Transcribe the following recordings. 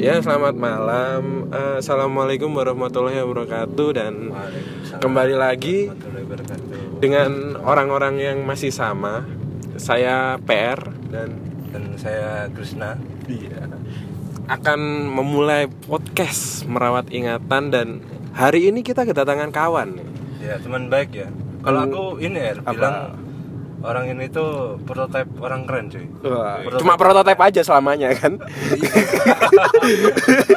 Ya, selamat malam. Eh, Assalamualaikum warahmatullahi wabarakatuh dan kembali lagi dengan orang-orang yang masih sama. Saya PR dan Dan saya Krishna. iya, akan memulai podcast merawat ingatan dan hari ini kita kedatangan kawan. Ya, teman baik ya. Kalau Hmm. aku ini ya bilang orang ini tuh prototipe orang keren cuy. Wah, Prototipe. cuma prototipe aja selamanya kan.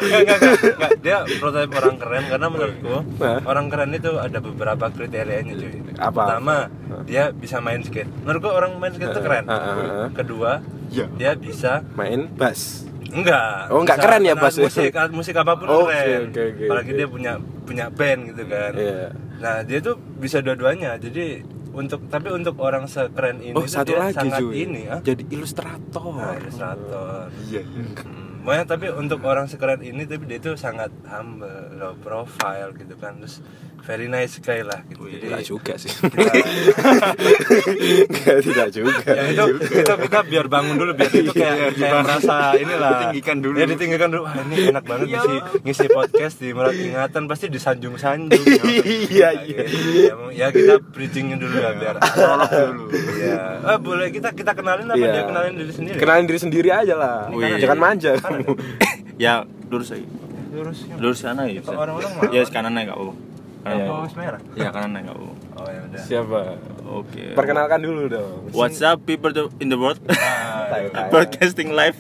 Enggak, enggak, enggak, enggak. Dia prototipe orang keren karena menurutku Hah? orang keren itu ada beberapa kriterianya cuy. Apa? Pertama, dia bisa main skate. Menurutku orang main skate itu keren. Ah, ah, ah. Kedua, Iya. dia bisa Main bass. Enggak. Oh, enggak keren ya, alat Bas, ya? Musik, alat musik apa pun Oke, keren. oke, oke, Apalagi oke. dia punya punya band gitu kan. Iya. Nah, dia tuh bisa dua-duanya. Jadi untuk tapi untuk orang sekeren ini Oh, satu loh sangat Juy. ini ah. Jadi ilustrator. Nah, ilustrator. Iya. Hmm, Makanya tapi untuk orang sekeren ini tapi dia itu sangat humble, low profile gitu kan. Terus very nice guy lah gitu. Jadi Tidak juga sih. kita- Enggak, tidak juga. ya itu kita kita biar bangun dulu biar itu kayak kayak merasa inilah Ditinggikan dulu. ya ditinggikan dulu wah ini enak banget Iya. ngisi ngisi podcast di merat ingatan pasti disanjung-sanjung Iya, Nah, iya. gitu. ya, ya kita bridgingnya dulu ya biar Prolog dulu. ya eh, boleh kita kita kenalin apa Iya. dia kenalin diri sendiri Kenalin diri sendiri aja lah. Wih. Jangan manja kamu. Ya, lurus aja. lurus Lurus sana ya. Orang-orang? Ya, kanan naik kau. Iya. oh merah Ya, kanan naik kau. oh ya udah Siapa? Oke. Perkenalkan dulu dong. What's up people in the world? Ah, Tai, tai. Broadcasting live.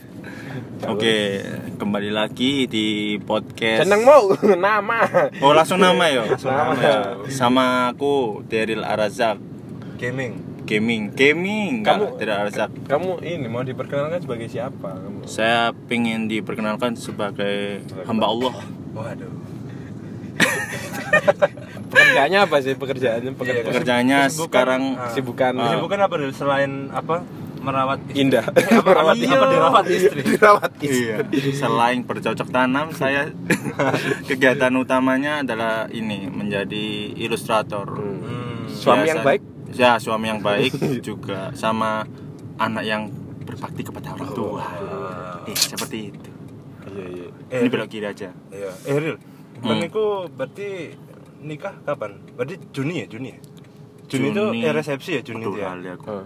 Oke, kembali lagi di podcast. Seneng mau nama. Oh, langsung nama ya. Nama. Ya. Sama aku Daryl Arazak gaming Gaming. Gaming. Enggak, Kamu- Daryl Arazak. Kamu ini mau diperkenalkan sebagai siapa? Kamu? Saya pengen diperkenalkan sebagai hamba Allah. waduh Pekerjaannya apa sih pekerjaannya? Pekerjaan. Pekerjaannya Kesibukan, sekarang ah. Kesibukan. Ah. Kesibukan apa Dil? selain apa merawat istri? Indah. Eh, apa, apa, Iya. apa dirawat istri Dirawat Iya. Selain bercocok tanam, saya kegiatan utamanya adalah ini menjadi ilustrator. Hmm. Suami yang Biasa- baik? Ya, suami yang baik juga sama anak yang berbakti kepada orang tua. Wah. Eh, seperti itu. Iya, iya. Eh, Ini belok kiri aja. Iya, eh Ril, Hmm. Niku berarti nikah kapan? Berarti Juni ya, Juni ya? Juni, itu eh, resepsi ya, Juni Betul itu ya? kali aku. Oh.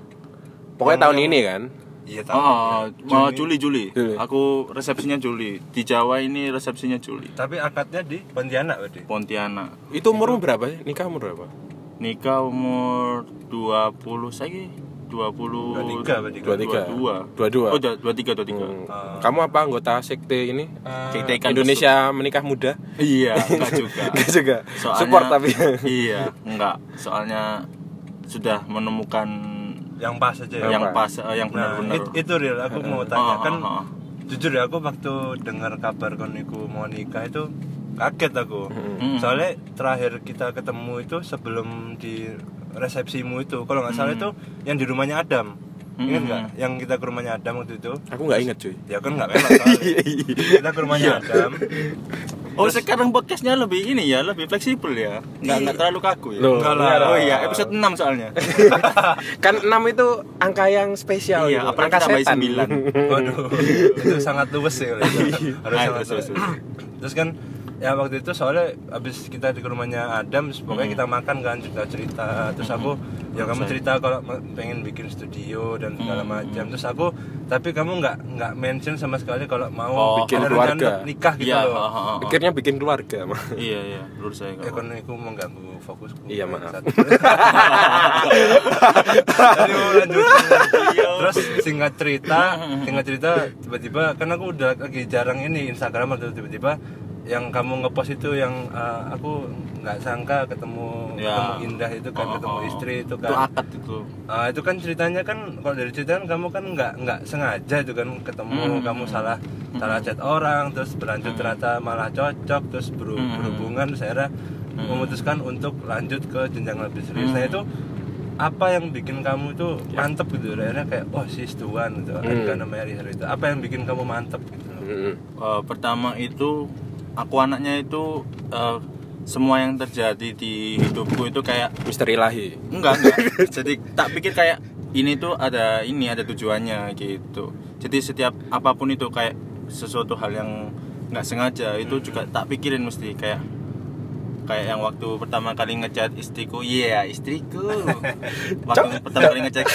Pokoknya tahun ini kan. Iya, Oh, oh, mau Juli Juli. Juli. Aku resepsinya Juli. Di Jawa ini resepsinya Juli. Tapi akadnya di Pontianak berarti? Pontianak. Itu umurmu berapa sih? Nikah umur berapa? Nikah umur 20 saya 20 23 berarti. 23. 22. 22. Oh, 23 23. Hmm. Ah. Kamu apa anggota sekte ini? Eh, Sekte ikan Indonesia menikah muda? Iya, enggak juga. Enggak juga. Soalnya, Support tapi. iya, enggak. Soalnya sudah menemukan Yang pas aja ya? yang pas. pas, eh, yang Nah, benar-benar. it- itu Ril, aku mau tanya Oh, kan oh, oh. jujur ya aku waktu dengar kabar koniku mau nikah itu kaget aku. Hmm. Soalnya terakhir kita ketemu itu sebelum di resepsimu itu, kalau nggak salah Hmm. itu yang di rumahnya Adam. Ingat Hmm. nggak? Yang kita ke rumahnya Adam waktu itu? Aku nggak inget cuy. Ya kan nggak enak soalnya. Kita ke rumahnya Iya. Adam. Oh, sekarang podcastnya lebih ini ya, lebih fleksibel ya. Enggak enggak terlalu kaku ya. Loh, Enggak lah. iya, Oh iya, episode 6 soalnya. kan 6 itu angka yang spesial Iya, gitu. apalagi angka tambah setan. 9. Waduh, itu sangat luwes sih. Harus Ah, sangat terus, terus, luwes. Terus kan ya waktu itu soalnya abis kita di ke rumahnya Adam, pokoknya kita makan kan cerita-cerita. Terus aku ya kamu cerita kalau pengen bikin studio dan segala Hmm. macam. Terus aku tapi kamu nggak nggak mention sama sekali kalau mau Oh, bikin keluarga. rencana nikah gitu Iya, loh. oh, oh, oh. Pikirnya bikin keluarga. mah. Iya, iya, lurus saya. Ya kan aku mengganggu fokusku. Iya, maaf. Jadi mau lanjut. Terus singkat cerita, singkat cerita tiba-tiba kan aku udah lagi jarang ini Instagram atau tiba-tiba yang kamu ngepost itu yang eh, aku nggak sangka ketemu Ya. ketemu Indah itu kan Oh, ketemu oh. istri itu Itu kan. akad itu. Ah, itu kan ceritanya kan kalau dari cerita kan kamu kan nggak nggak sengaja itu kan ketemu Hmm. kamu salah salah chat orang terus berlanjut ternyata malah cocok terus beru- Hmm. berhubungan terus akhirnya Hmm. memutuskan untuk lanjut ke jenjang lebih serius. Nah Hmm. itu apa yang bikin kamu itu mantep gitu akhirnya kayak wah she's the one gitu Hmm. I'm gonna marry her itu apa yang bikin kamu mantep gitu Mm. Eh, pertama itu aku anaknya itu eh, semua yang terjadi di hidupku itu kayak Misteri ilahi. enggak enggak. Jadi tak pikir kayak ini tuh ada ini ada tujuannya gitu. Jadi setiap apa pun itu kayak sesuatu hal yang nggak sengaja itu juga tak pikirin mesti kayak kayak yang waktu pertama kali ngechat istriku. Iya istriku. Waktu pertama kali ngechat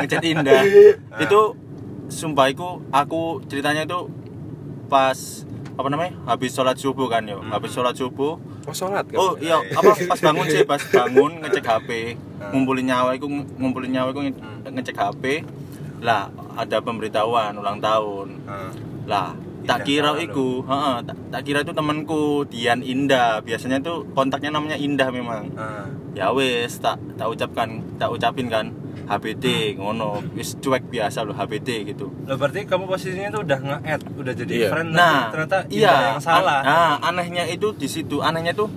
ngechat indah. Itu sumpah itu aku ceritanya itu pas apa namanya habis sholat subuh kan yo habis sholat subuh Oh sholat kan? Oh iya, apa pas bangun sih, pas bangun ngecek HP, ngumpulin nyawa iku ngumpulin nyawa iku nge- ngecek HP. Lah, ada pemberitahuan ulang tahun. Nah, Lah, tak kira iku, heeh, tak, tak kira itu temanku Dian Indah. Biasanya tuh kontaknya namanya Indah memang. nah. Ya wes, tak tak ucapkan, tak ucapin kan. HBD ngono, wis cuek biasa loh HBD gitu. Loh, berarti kamu posisinya tuh udah nge-add, udah jadi Iya. friend Nah, tapi ternyata iya, yang salah. an- nah, anehnya itu di situ. Anehnya tuh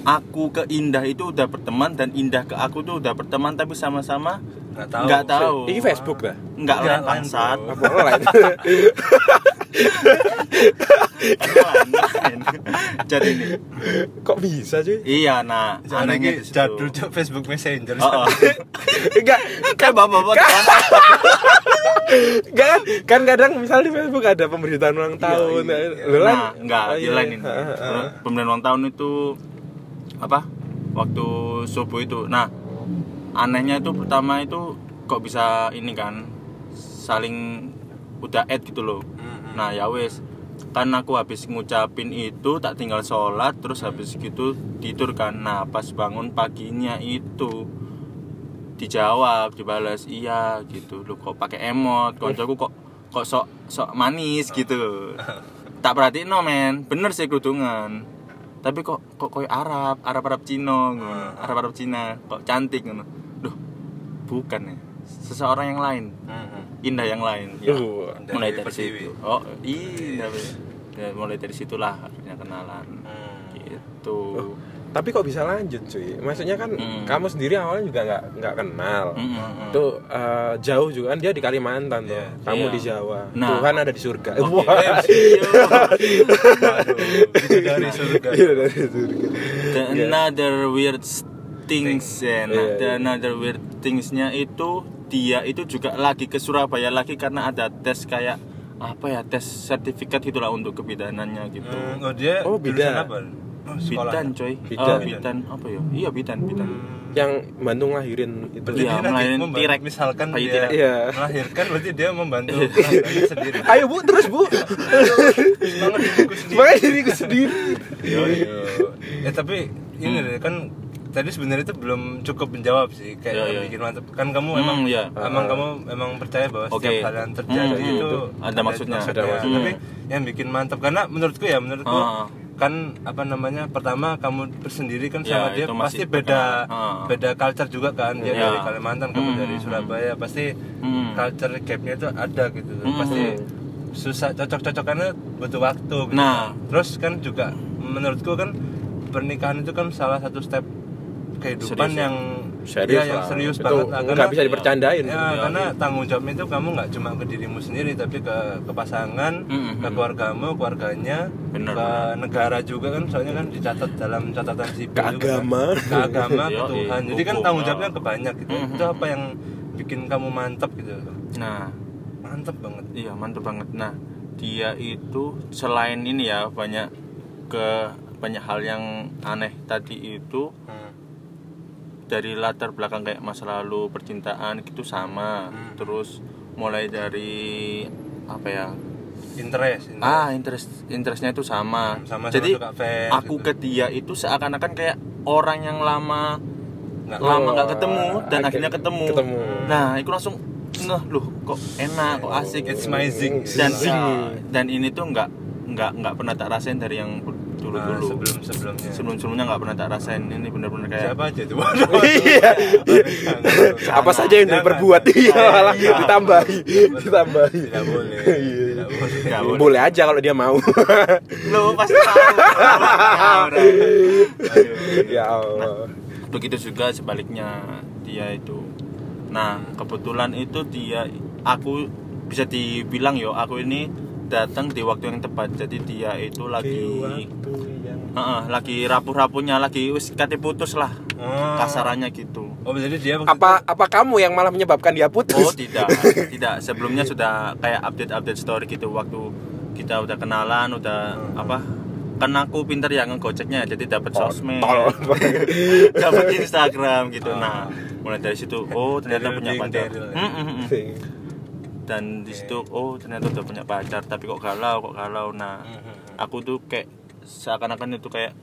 aku ke Indah itu udah berteman dan Indah ke aku tuh udah berteman tapi sama-sama Nggak tahu. nggak tahu. Ini Facebook dah. Enggak Nggak, lain lain, bangsat. Jadi nih. Kok bisa cuy? Iya, nah, anehnya jadul Cok, Facebook Messenger. Oh, oh. Enggak, Kayak bapak-bapak enggak kan? Kan kadang misal di Facebook ada pemberitaan ulang tahun. Lu kan? Nah, enggak, Oh, iya. lain ini. Pembelian ulang tahun itu apa? Waktu subuh itu. Nah, anehnya itu pertama itu kok bisa ini kan saling udah add gitu loh. Mhm. Nah, ya wes. Kan aku habis ngucapin itu tak tinggal sholat terus habis gitu tidur kan. Nah, pas bangun paginya itu dijawab, dibalas iya gitu. Lu kok pakai emot, koncoku kok kok sok sok manis gitu. Tak perhatiin no men, bener sih kerudungan. Tapi kok kok koyo Arab, Arab Arab Cina, ngono. Arab Arab Cina, kok cantik ngono. Duh, bukan ya. Seseorang yang lain, Mhm. Indah yang lain. Ya, Uh, mulai dari Pertiwi. situ. Oh, iya. Ya, mulai dari situlah akhirnya kenalan. Hmm. Gitu. Tapi kok bisa lanjut cuy? Maksudnya kan Hmm. kamu sendiri awalnya juga nggak nggak kenal. Mm-mm. Itu eh, jauh juga kan dia di Kalimantan tuh. Iya. Kamu Iya. di Jawa. Nah. Tuhan ada di surga. Oke, Wah. iya. Waduh, dari surga. Iya dari surga. The Iya. another weird things ya. Nah, Iya, the iya. another weird thingsnya itu dia itu juga lagi ke Surabaya lagi karena ada tes kayak apa ya tes sertifikat itulah untuk kebidanannya gitu. Hmm, oh dia Oh, bidan. apa? Oh. Bidan coy. Bidan. Oh, bidan apa ya? Iya bidan bidan. Hmm. Yang bantu ngelahirin itu. Berarti Iya, dia melayan membantu- tirek. misalkan Bayi dia tirek. Iya. melahirkan berarti dia membantu keluarganya sendiri. Ayo bu, terus bu. Semangat diriku sendiri. Makanya diriku sendiri. Yo, yo. Ya tapi ini Hmm. kan tadi sebenarnya itu belum cukup menjawab sih kayak Iya, yang iya. bikin mantep kan kamu Hmm, emang iya. emang Ah. kamu emang percaya bahwa Oke. setiap hal yang terjadi Hmm, itu hmm. Ada maksudnya. Ada maksudnya. tapi yang bikin mantep karena menurutku ya menurutku Ah. kan apa namanya pertama kamu bersendiri kan Ya, sama dia itu pasti beda Ah. beda culture juga kan dia Ya. dari Kalimantan kamu Hmm, dari hmm, Surabaya pasti Hmm. culture gapnya itu ada gitu Hmm. pasti susah cocok-cocokannya butuh waktu gitu. Nah. terus kan juga menurutku kan pernikahan itu kan salah satu step kehidupan Serius ya? yang Serius ya, yang serius Itu banget lah nggak bisa dibercandain. ya, karena tanggung jawab itu kamu nggak cuma ke dirimu sendiri tapi ke ke pasangan Mm-mm. ke keluargamu keluarganya Bener, ke negara juga kan soalnya kan dicatat dalam catatan sipil Ke juga kan. agama. ke agama ke Tuhan jadi kan tanggung jawabnya kebanyak gitu Mm-mm. itu apa yang bikin kamu mantep gitu Nah, mantep banget Iya mantap banget. Nah dia itu selain ini ya banyak ke banyak hal yang aneh tadi itu Hmm. Dari latar belakang kayak masa lalu percintaan itu sama. Hmm. Terus mulai dari apa ya? interest, interest. Ah interest interestnya itu sama. Hmm, sama-sama Jadi suka fans aku gitu. ke dia itu seakan-akan kayak orang yang lama Nggak lama nggak ketemu dan akhir- akhirnya ketemu. ketemu. Nah itu langsung ngeh loh kok enak kok asik It's my zing. dan Zing. dan ini tuh nggak nggak nggak pernah tak rasain dari yang dulu dulu sebelum sebelumnya. Sebelum sebelumnya nggak pernah tak rasain. Ini bener-bener kayak siapa aja tuh Iya. Apa saja yang diperbuat. Iya malah Iya. ditambahi, ditambahi. tidak boleh. Iya. tidak boleh. Nggak boleh. Boleh aja kalau dia mau. lo pasti tahu. Ya, ya Allah. begitu juga sebaliknya. Dia itu. Nah kebetulan itu dia aku bisa dibilang yo aku ini datang di waktu yang tepat jadi dia itu lagi yang Heeh, lagi rapuh-rapuhnya lagi wis kate putus lah Oh. kasarannya gitu oh jadi dia apa apa kamu yang malah menyebabkan dia putus? Oh tidak, tidak. Sebelumnya sudah kayak update-update story gitu waktu kita udah kenalan udah Hmm. apa kan aku pinter ya ngegoceknya jadi dapat sosmed dapat Instagram gitu Ah. nah mulai dari situ oh ternyata punya pacar Dan di situ oh ternyata udah punya pacar tapi kok galau kok galau nah Mhm. aku tuh kayak seakan-akan itu kayak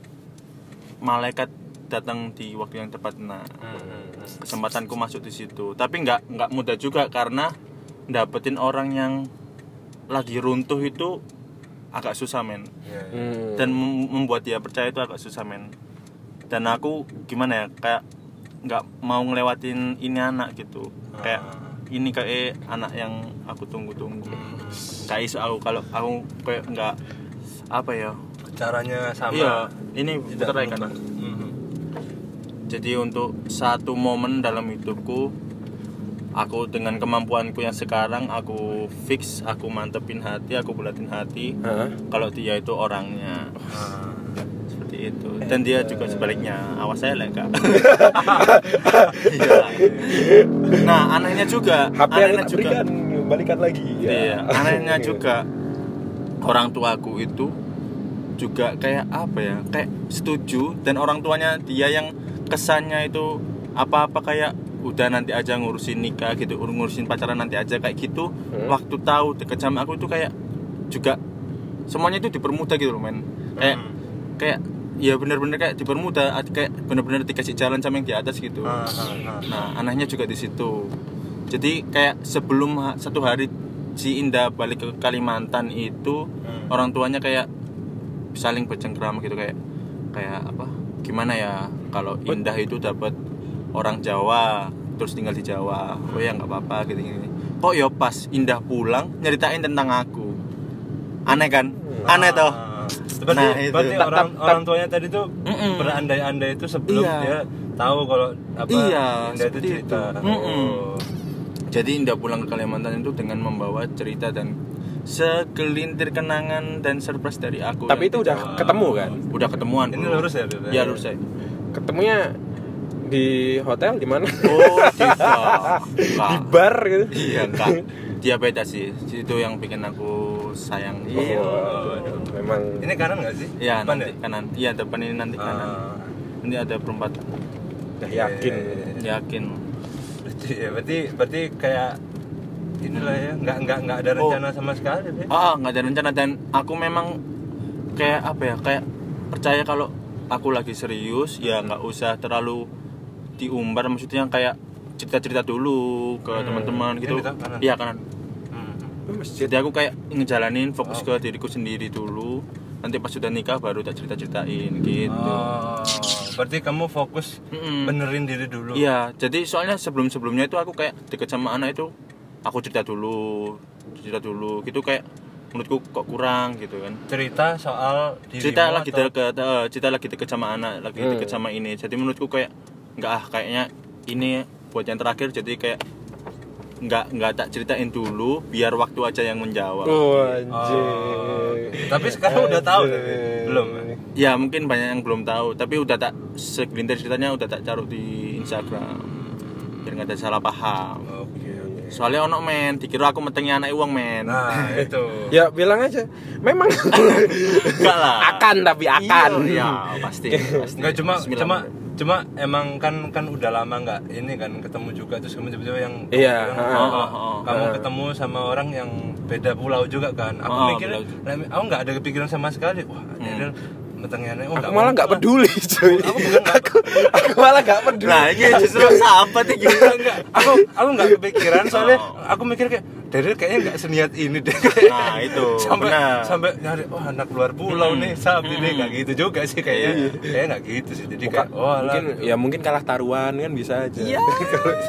malaikat datang di waktu yang tepat nah kesempatanku masuk di situ tapi nggak nggak mudah juga karena dapetin orang yang lagi runtuh itu agak susah men Iya, iya. Hmm. dan mem- membuat dia percaya itu agak susah men dan aku gimana ya kayak nggak mau ngelewatin ini anak gitu kayak Ah. Ini kayak anak yang aku tunggu-tunggu kayak aku kalau aku kayak nggak apa ya caranya sama iya ini putar kan. Mhm. jadi untuk satu momen dalam hidupku aku dengan kemampuanku yang sekarang aku fix aku mantepin hati aku bulatin hati Hah? kalau dia itu orangnya Ah. Seperti itu dan dia juga sebaliknya awas saya lah kak Iya. nah anehnya juga HP anehnya juga berikan balikan lagi. Ya. iya anehnya juga orang tuaku itu juga kayak apa ya kayak setuju dan orang tuanya dia yang kesannya itu apa-apa kayak udah nanti aja ngurusin nikah gitu ur- ngurusin pacaran nanti aja kayak gitu Hmm. waktu tahu deket sama aku itu kayak juga semuanya itu dipermudah gitu loh men kayak Hmm. kayak ya bener-bener kayak dipermudah ad- kayak bener-bener dikasih jalan sama yang di atas gitu Ah, ah, ah. Nah, anehnya juga di situ. Jadi kayak sebelum ha- satu hari si Indah balik ke Kalimantan itu Hmm. orang tuanya kayak saling bercengkrama gitu kayak kayak apa? Gimana ya kalau Indah itu dapat orang Jawa terus tinggal di Jawa. Oh ya nggak apa-apa gitu gini. Kok ya pas Indah pulang nyeritain tentang aku. Aneh kan? Aneh toh. Berarti, Nah, itu. berarti Tak- orang tak- orang tuanya tadi tuh Mm-mm. berandai-andai itu sebelum Iya. dia tahu kalau apa Iya, Indah itu cerita. itu. Mm-mm. Oh. Jadi Indah pulang ke Kalimantan itu dengan membawa cerita dan segelintir kenangan dan surprise dari aku. Tapi itu udah tidak- ketemu kan? Udah ketemuan. Ini lurus ya, Dul, ya? Iya lurus ya. Ketemunya di hotel di mana? Oh di bar gitu. Iya enggak. Dia beda sih. Itu yang bikin aku sayang. Iya. Oh, memang Ini kanan nggak sih? Iya Depan nanti kanan. Iya depan ini nanti kanan. Ah. Nanti ada perempatan. udah yakin. Iya, Yakin. Berarti, ya, berarti berarti kayak inilah ya nggak nggak nggak ada Oh. rencana sama sekali deh. Ah, nggak ada rencana dan aku memang kayak apa ya kayak percaya kalau aku lagi serius ya nggak usah terlalu diumbar maksudnya kayak cerita-cerita dulu ke Hmm. teman-teman gitu iya kanan Hmm. Jadi aku kayak ngejalanin fokus Oh. ke diriku sendiri dulu nanti pas sudah nikah baru tak cerita-ceritain gitu Oh, berarti kamu fokus Mm-mm. benerin diri dulu. Iya, jadi soalnya sebelum-sebelumnya itu aku kayak deket sama anak itu aku cerita dulu, cerita dulu, gitu kayak menurutku kok kurang gitu kan. Cerita soal dirimu cerita lagi atau- deket eh, cerita lagi deket sama anak lagi Hmm. deket sama ini jadi menurutku kayak nggak ah kayaknya ini buat yang terakhir jadi kayak nggak nggak tak ceritain dulu biar waktu aja yang menjawab Oh, Oh, anjir. Tapi sekarang udah tahu tapi belum. ya mungkin banyak yang belum tahu tapi udah tak segelintir ceritanya udah tak taruh di Instagram biar nggak ada salah paham Oke, oke. soalnya ono men dikira aku metengnya anak uang men Nah, itu. Ya bilang aja. Memang enggak lah akan tapi akan. iya ya, pasti pasti Enggak cuma cuma cuma emang kan kan udah lama nggak ini kan ketemu juga terus kamu tiba-tiba yang Iya, yang- ha, ha, ha. kamu Ha. ketemu sama orang yang beda pulau juga kan aku Ha, mikir aku nggak ada kepikiran sama sekali wah ini metengnya oh Aku nggak malah nggak peduli, cuy. Aku bukan nggak Aku, aku malah nggak peduli. nah ini justru sahabat nih Enggak, enggak. aku aku nggak kepikiran soalnya Oh. aku mikir kayak Daryl kayaknya nggak seniat ini deh nah itu sampai benar sampai nyari oh anak luar pulau nih sabi nih nggak gitu juga sih kayaknya kayaknya nggak gitu sih jadi Bukan, kayak oh alah, mungkin gitu. ya mungkin kalah taruhan kan bisa aja. Iya. Kan-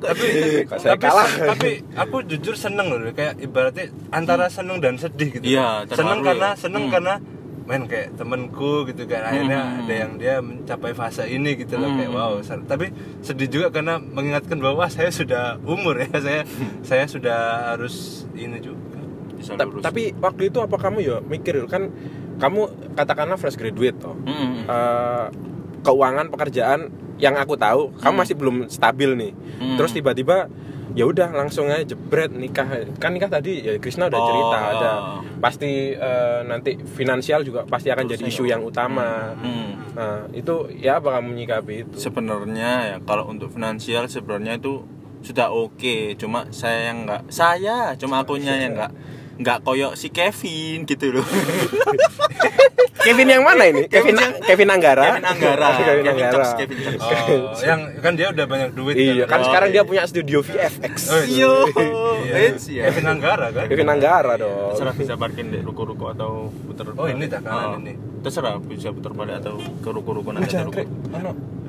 tapi saya tapi, kalah. tapi aku jujur seneng loh kayak ibaratnya antara seneng dan sedih gitu Iya, seneng ya. karena seneng Hmm. karena main kayak temenku gitu kan akhirnya Hmm. ada yang dia mencapai fase ini gitu loh Hmm. kayak wow tapi sedih juga karena mengingatkan bahwa saya sudah umur ya saya saya sudah harus ini juga bisa Ta- lurus tapi waktu itu apa kamu ya mikir kan kamu katakanlah fresh graduate toh. Mm-mm. Eh, keuangan pekerjaan yang aku tahu kamu Hmm. masih belum stabil nih. Hmm. Terus tiba-tiba ya udah langsung aja jebret nikah. Kan nikah tadi ya Krisna udah Oh. cerita ada. Pasti eh, nanti finansial juga pasti akan jadi isu yang utama. Hmm. nah itu ya apa kamu menyikapi itu. Sebenarnya ya kalau untuk finansial sebenarnya itu sudah oke. Cuma saya yang nggak saya cuma akunya yang nggak nggak koyok si Kevin gitu loh Kevin yang mana ini Kevin Kevin Anggara Kevin Anggara Kevin Kevin Anggara Kevin Chops. Oh, yang kan dia udah banyak duit iya kan Oh, sekarang iya. dia punya studio VFX Oh, Yo, Iya. hits ya. Kevin Anggara kan Kevin Anggara dong Terserah bisa parkir di ruko-ruko atau putar Oh, ini dah kanan Oh, ini. Terserah bisa putar balik atau ke ruko-ruko nanti ada ruko.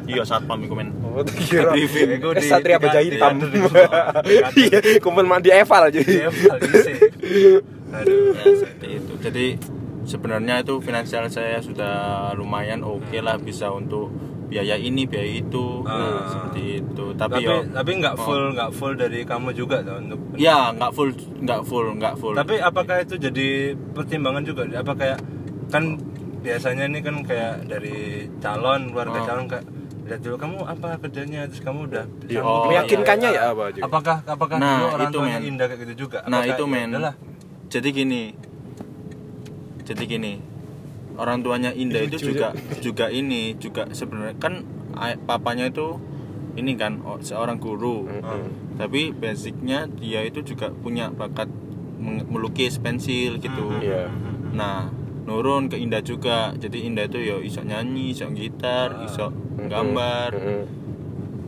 Iya satpam iku men. Oh, kira. Ego Eh, di- Satria di- Baja di- Hitam. di- di- Iya, kumpul mandi Eval. Iya, sih. Aduh. Ya seperti itu. Jadi sebenarnya itu finansial saya sudah lumayan oke lah bisa untuk biaya ini biaya itu Ah. seperti itu. Tapi, Tapi yo tapi nggak full nggak full dari kamu juga tuh untuk ya nggak full nggak full nggak full. Tapi apakah itu jadi pertimbangan juga? Apa kayak kan biasanya ini kan kayak dari calon keluarga Oh. calon kayak lihat dulu kamu apa kerjanya terus kamu udah Oh, meyakinkannya iya. ya apa aja. apakah apakah Nah, dulu orang itu, tuanya men. indah kayak gitu juga Nah Apakah itu ya men. udahlah, Jadi gini. Jadi gini. Orang tuanya Indah itu juga juga ini juga sebenarnya kan papanya itu ini kan seorang guru. Mm-mm. Tapi basicnya dia itu juga punya bakat melukis pensil gitu. Iya. Nah, nurun ke Indah juga. Jadi Indah itu ya iso nyanyi, iso gitar, iso gambar. Mm-mm.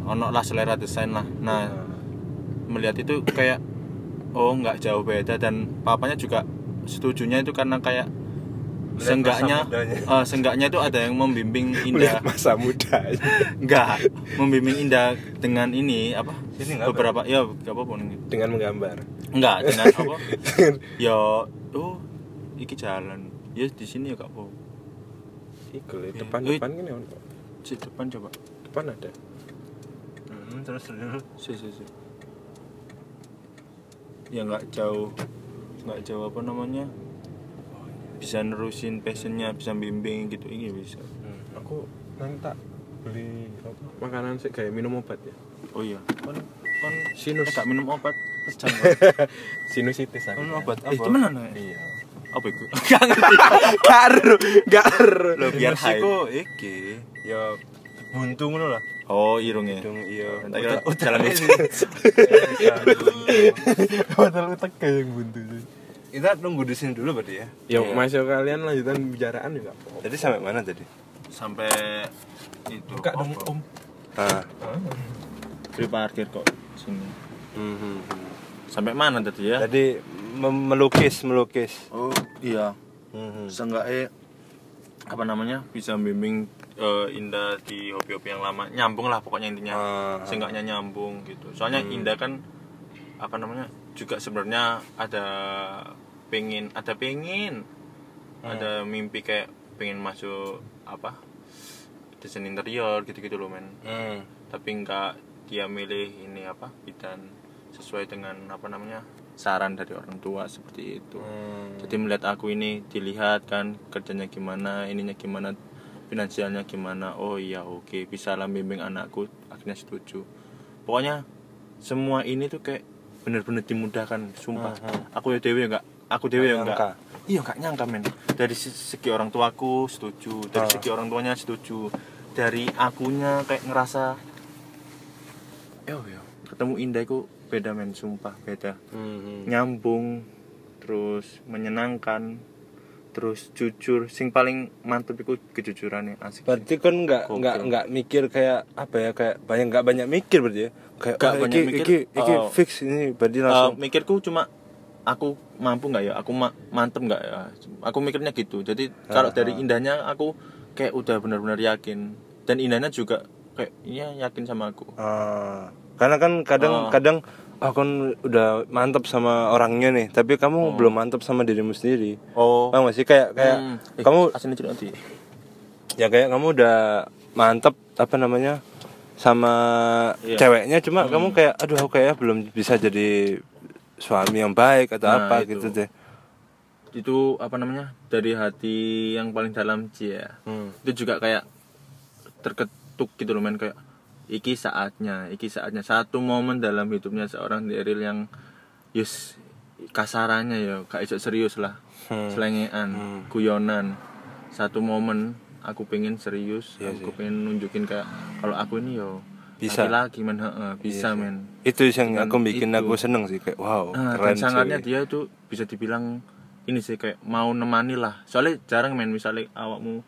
Ono lah selera desain lah. Nah, melihat itu kayak oh nggak jauh beda dan papanya juga setujunya itu karena kayak Melihat mudanya. eh, seenggaknya itu ada yang membimbing Melihat Indah masa muda. enggak membimbing Indah dengan ini apa Ini nggak apa? beberapa ya nggak nih. Dengan menggambar. enggak dengan apa ya oh iki jalan ya di sini ya kak po Iku le, Iya. depan-depan kan ya. depan coba Depan ada. Hmm, terus dulu si si si ya nggak jauh nggak jauh apa namanya bisa nerusin passionnya bisa bimbing gitu ini bisa. Aku nanti tak beli apa, makanan sih kayak minum obat ya. oh iya. Kan kan Sinus. eh, gak minum obat Sinusitis aku. kan obat eh apa? temenan ya Iya. apa itu? Gak ngerti. Garu, garu. lo biar hype. Musiku iki. Ya buntu ngono lah oh irung ya Dong, iya Tak kira jalan itu Padahal utek kayak yang buntu sih. kita nunggu di sini dulu berarti ya Ya, Iya. masuk kalian lanjutan bicaraan juga. jadi sampai mana tadi sampai itu Buka dong, apa? Om. ah free parkir kok sini mhm. sampai mana tadi ya tadi mem- melukis melukis oh iya Mhm. seenggaknya apa namanya bisa bimbing eh, Indah di hobi-hobi yang lama. Nyambung lah pokoknya intinya. Ah. seenggaknya nyambung gitu. Soalnya Indah kan apa namanya juga sebenarnya ada pengen ada pengen. Ada mimpi kayak pengen masuk apa desain interior gitu-gitu loh men. Hmm. tapi enggak dia milih ini apa bidan sesuai dengan apa namanya saran dari orang tua seperti itu. Hmm. jadi melihat aku ini dilihat kan kerjanya gimana ininya gimana finansialnya gimana? Oh iya oke bisa lah bimbing anakku. Akhirnya setuju. Pokoknya semua ini tuh kayak bener-bener dimudahkan sumpah. Aku ya dewi enggak aku dewi ya Nggak enggak iya enggak nyangka men. Dari se- segi orang tuaku setuju. Dari Ah. segi orang tuanya setuju. Dari akunya kayak ngerasa yo yo ketemu Indah itu beda men sumpah beda. Mhm. nyambung terus menyenangkan terus jujur sing paling mantep itu kejujurannya asik Berarti kan nggak nggak nggak mikir kayak apa ya kayak banyak nggak banyak mikir berarti ya? Kayak Nggak "Ah, banyak iki, mikir, iki, iki oh. fix ini berarti Eh, langsung mikirku cuma aku mampu nggak ya? Aku ma mantep nggak ya? Aku mikirnya gitu. Jadi kalau dari ah. indahnya aku kayak udah benar-benar yakin. Dan indahnya juga kayak iya yakin sama aku. Ah, karena kan kadang Oh. kadang aku kan udah mantap sama orangnya nih tapi kamu belum mantap sama dirimu sendiri oh paham gak sih kayak kayak Hmm. Eh, kamu nanti ya kayak kamu udah mantap apa namanya sama Iya. ceweknya cuma kamu kayak aduh aku kayak belum bisa jadi suami yang baik atau Nah, apa itu. gitu deh itu apa namanya dari hati yang paling dalam Cia Hmm. itu juga kayak terketuk gitu loh men kayak iki saatnya iki saatnya. Satu momen dalam hidupnya seorang Daryl yang yus kasarannya ya gak iso serius lah. Hmm. selengean guyonan. Satu momen aku pengen serius Iya aku pengen nunjukin kayak kalau aku ini yo Bisa. laki men. Heeh, bisa sih. men. Itu yang Dengan aku bikin itu. aku seneng sih kayak wow Nah, keren dan sangatnya dia tuh bisa dibilang ini sih kayak mau nemani lah. Soalnya jarang main misalnya awakmu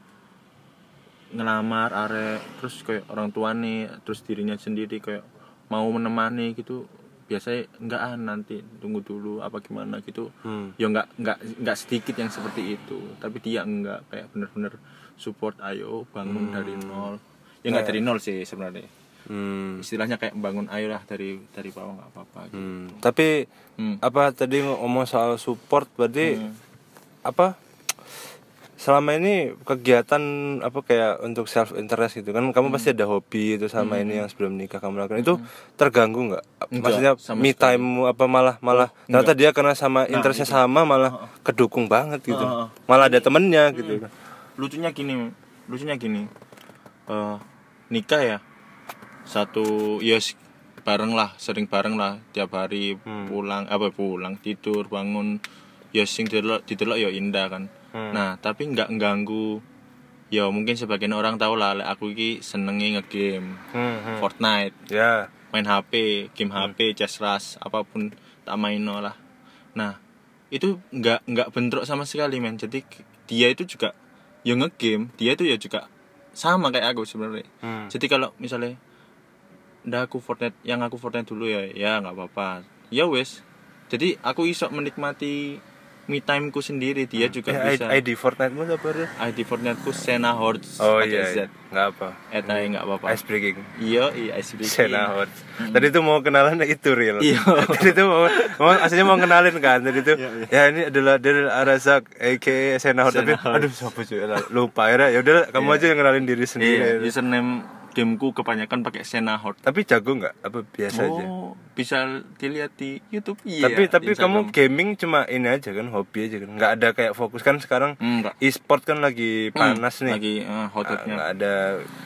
ngelamar arek terus kayak orang tua nih terus dirinya sendiri kayak mau menemani gitu biasanya enggak ah nanti tunggu dulu apa gimana gitu Hmm. ya enggak enggak enggak sedikit yang seperti itu tapi dia enggak kayak bener-bener support ayo bangun dari nol ya enggak dari nol sih sebenarnya Hmm. istilahnya kayak bangun ayo lah dari dari bawah nggak apa-apa gitu. Hmm. tapi Hmm. apa tadi ngomong soal support berarti Hmm. apa selama ini kegiatan apa kayak untuk self interest gitu kan kamu pasti ada hobi itu sama ini yang sebelum nikah kamu lakukan. Itu terganggu nggak? Enggak, maksudnya me time apa malah malah ternyata dia karena sama interestnya sama malah kedukung banget gitu. Heeh. malah ada temennya gitu. Kan lucunya gini lucunya gini. Eh nikah ya satu ya s- bareng lah sering bareng lah tiap hari Hmm. pulang apa pulang tidur bangun ya sing didelok didelok ya indah kan. Hmm. nah tapi nggak ganggu ya mungkin sebagian orang tahu lah aku iki senenge ngegame. Hmm, hmm. Fortnite. Ya. Main HP game HP chess rush apa pun tak main lah. Nah itu nggak nggak bentrok sama sekali men. Jadi dia itu juga ya ngegame dia itu ya juga sama kayak aku sebenarnya. Hmm. jadi kalau misalnya ndak aku Fortnite yang aku Fortnite dulu ya ya nggak apa-apa. Ya wes. Jadi aku iso menikmati me time ku sendiri dia juga Eh, bisa ID Fortnite mu apa Ril? ID Fortnite ku Sena Hordes oh pakai iya, Z iya. nggak apa eta nggak apa-apa ice breaking iya iya ice breaking. Sena Hordes. Tadi tuh mau kenalan itu real. Iya. Tadi tuh mau, mau aslinya mau kenalin kan. Tadi tuh ya ini adalah Del Arazak aka Sena Hordes. Tapi aduh siapa cuy lupa ya. Ya udah kamu aja yang kenalin diri Iya, sendiri. username gameku kebanyakan pakai Sena Horde. Tapi jago nggak? Apa biasa aja? Oh, bisa dilihat di YouTube. Iya. tapi tapi di kamu Instagram. gaming cuma ini aja kan hobi aja kan nggak ada kayak fokus kan sekarang enggak e-sport kan lagi panas nih Hmm, lagi uh, hototnya. nggak ada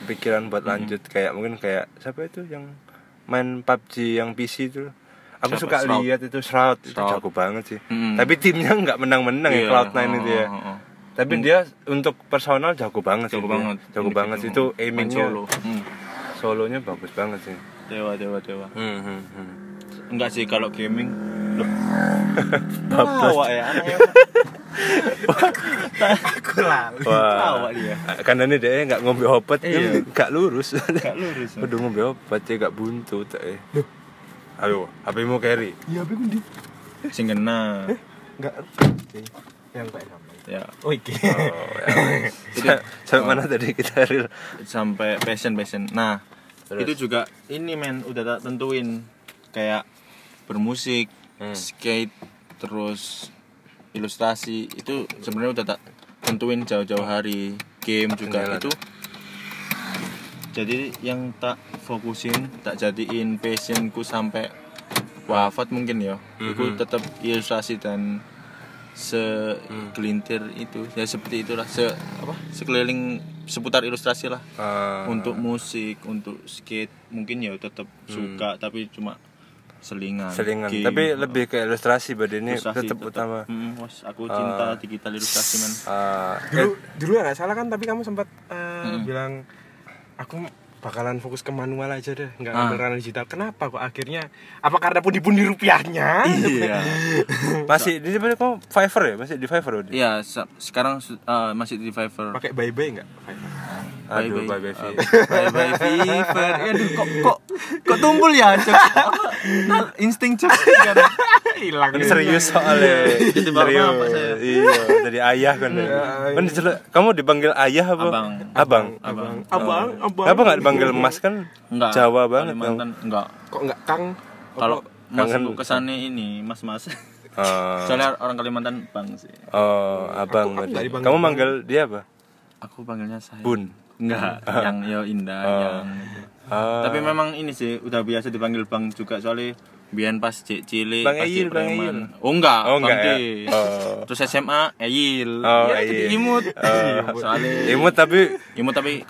pikiran buat Hmm. lanjut kayak mungkin kayak siapa itu yang main PUBG yang PC itu aku Siapa? suka lihat itu Shroud itu jago banget sih Hmm. tapi timnya nggak menang-menang ya Iya, Cloud9 oh, itu ya oh, oh, tapi dia untuk personal jago banget Jago sih dia. banget. jago Ini banget gitu. sih itu aimingnya solo. Hmm. solonya bagus banget sih Dewa, dewa, dewa. hmm, hmm, hmm. Enggak sih kalau gaming. Loh. Tawa ya anaknya. Aku lalu. Tawa dia. karena ini dia nggak ngombe obat Iya. nggak lurus Enggak lurus. Udah ngombe obat ya gak buntut eh. Ayo, HP mu carry. Iya, tapi di Sing kena. enggak yang kayak sama. Ya. Oh, iki. Oh, ya. Sa- Sampai mana tadi kita real? sampai passion passion nah Terus? itu juga ini men udah tak tentuin kayak bermusik Hmm. skate terus ilustrasi itu sebenarnya udah tak tentuin jauh-jauh hari game juga Kendala. itu jadi yang tak fokusin tak jadiin passionku sampai wafat mungkin ya itu Mhm. tetap ilustrasi dan segelintir itu. Ya seperti itulah. Se apa? Sekeliling seputar ilustrasi lah. Ah, untuk musik untuk skate. Mungkin ya tetap suka tapi cuma selingan selingan. game. Tapi lebih ke ilustrasi ini Ilustrasi tetap utama. Hmm, wes, aku cinta digital ilustrasi man Ah, Dulu dulu ya nggak salah kan tapi kamu sempat eh, Hmm. bilang aku bakalan fokus ke manual aja deh nggak Ah. ngambil ranah digital. Kenapa kok akhirnya? Apa karena pundi-pundi rupiahnya? Iya. Masih di mana kamu Fiverr ya? Masih di Fiverr udah? iya se- sekarang eh, masih di Fiverr. Pakai bye bye nggak Aduh, Bye-bye. bye bye. Eh, bye bye aduh kok kok kok tumpul ya cok nah, insting cok hilang Ini serius soalnya. Jadi bapak-bapak saya. Iya, dari ayah kan. Kan kamu dipanggil ayah apa? Abang. Abang. abang abang abang Apa nggak dipanggil Mas kan? enggak Jawa banget. Kalimantan enggak kok nggak kang kalau mas kesannya ini mas mas Oh, soalnya orang Kalimantan bang sih oh abang. Aku- aku nggak dipanggil Kamu manggil dia apa? aku panggilnya saya Bun. Enggak yang yo indah Oh. yang. Ah. tapi memang ini sih udah biasa dipanggil bang juga soalnya Biyen pas cek cilik Bang pas Eyil, Bang. Eyil. Oh enggak, Oh, enggak Bang ya? Oh. Terus SMA Eyil. Oh, ya, jadi Eyil. imut. Oh. Soalnya Imut tapi imut tapi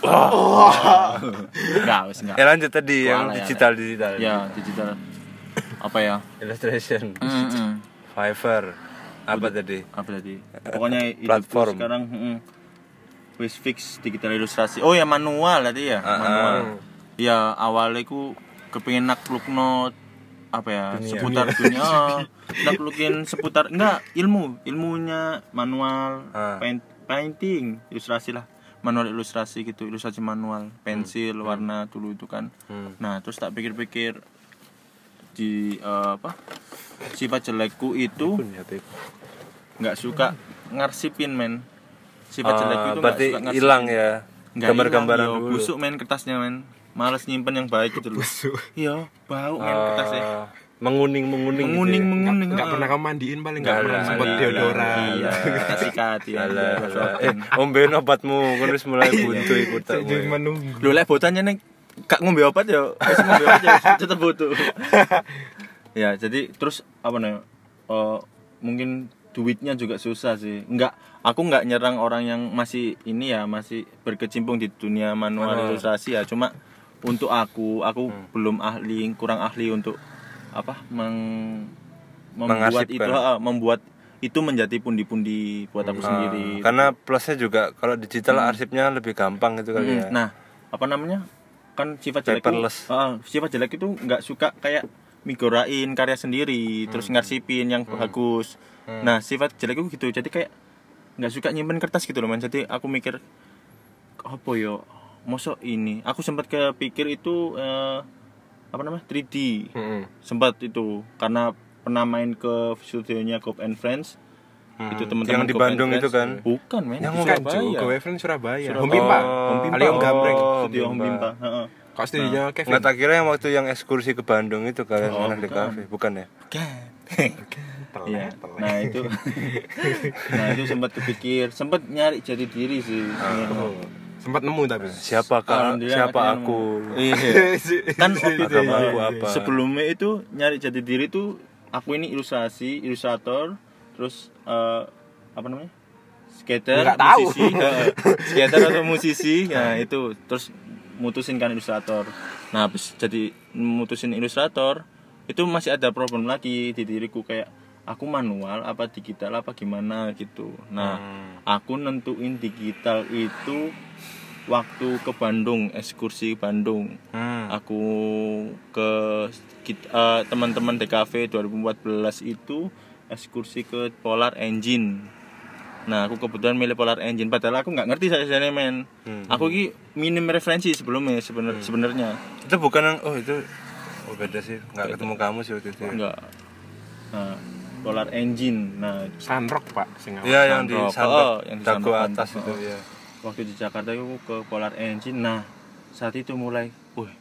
enggak, wis enggak. ya lanjut tadi yang Kuala ya, digital digital. Ya, digital. Apa ya? Illustration. Mm-mm. Fiverr. Apa tadi? Apa tadi? Pokoknya Platform. sekarang mm, wis fix digital ilustrasi. Oh ya manual tadi ya, Ah, manual. ah. Ya awalnya ku kepengin naklukno apa ya seputar dunia Oh, naklukin seputar enggak ilmu ilmunya manual Ah. paint, painting ilustrasi lah manual ilustrasi gitu ilustrasi manual pensil warna dulu itu kan Hmm. nah terus tak pikir-pikir di eh, apa sifat jelekku itu nggak suka ngarsipin men sifat Ah, jelekku itu nggak berarti hilang ya gambar-gambaran dulu. busuk men kertasnya men. Males nyimpen yang baik gitu loh. Iya bau men kertasnya Ah, menguning menguning menguning gitu ya. menguning Nggak ah. pernah kamu mandiin paling Nggak pernah sempat Iya, deodoran. iya. Kita sikat ya Alah, alah. eh om Ben obatmu kan wis mulai buntu ikut tak menunggu. lu lek botanya nih kak ngombe obat ya wis ngombe obat ya wis tetep butuh ya jadi terus apa nih eh, mungkin duitnya juga susah sih. Nggak aku nggak nyerang orang yang masih ini ya masih berkecimpung di dunia manual ilustrasi ya. Cuma untuk aku aku belum ahli kurang ahli untuk apa meng membuat itu ah, membuat itu menjadi pundi-pundi buat aku sendiri. Ah, karena plusnya juga kalau digital arsipnya lebih gampang gitu kali Hmm, ya. Nah, apa namanya? Kan sifat jelek itu. Ah, sifat jelek itu nggak suka kayak migorain karya sendiri, terus Hmm. ngarsipin yang bagus. Nah, sifat jelek itu gitu. Jadi kayak nggak suka nyimpen kertas gitu loh, man. Jadi aku mikir apa yo? Mosok ini. Aku sempat kepikir itu eh, apa namanya? 3D. Mm-mm. Sempat itu karena pernah main ke studionya Cop and Friends. Hmm. Itu teman-teman yang di Cop and Bandung itu Friends. kan Bukan, men. Yang Bukan Surabaya. cu, ke Wavern Surabaya. Surabaya. Home Pimpa. Oh, Home Pimpa. Gambreng, studio Om Bimpa. Bimpa. Heeh. Kok studionya Kevin? nggak tak kira yang waktu yang ekskursi ke Bandung itu kalian Oh, anak di bukan. kafe bukan ya Kan. Telat, Iya. telat. Nah itu, nah itu sempat kepikir, sempat nyari jadi diri sih. Oh. Sempat nemu tapi. siapa kak Alhamdulillah siapa aku. Iya. kan waktu itu Agama aku apa? sebelumnya itu nyari jati diri tuh aku ini ilustrasi, ilustrator, terus eh, apa namanya? skater, Nggak tahu. musisi, Heeh. skater atau musisi, nah itu terus mutusin kan ilustrator. Nah habis jadi mutusin ilustrator itu masih ada problem lagi di diriku kayak aku manual apa digital apa gimana gitu. Nah aku nentuin digital itu waktu ke Bandung ekskursi Bandung. Hmm. aku ke eh, teman-teman DKV 2014 itu ekskursi ke Polar Engine. Nah aku kebetulan milih Polar Engine padahal aku nggak ngerti saya saya men. Hmm. aku ki minim referensi sebelumnya sebenar sebenarnya. Itu bukan oh itu oh beda sih. Nggak ketemu kamu sih waktu itu ya. enggak nah Polar Engine nah Sunrock pak. Sing awal. Iya yang di. Sandro, Oh, yang di dago Sandro. atas Oh. itu ya waktu di Jakarta itu ke Polar Engine nah saat itu mulai wih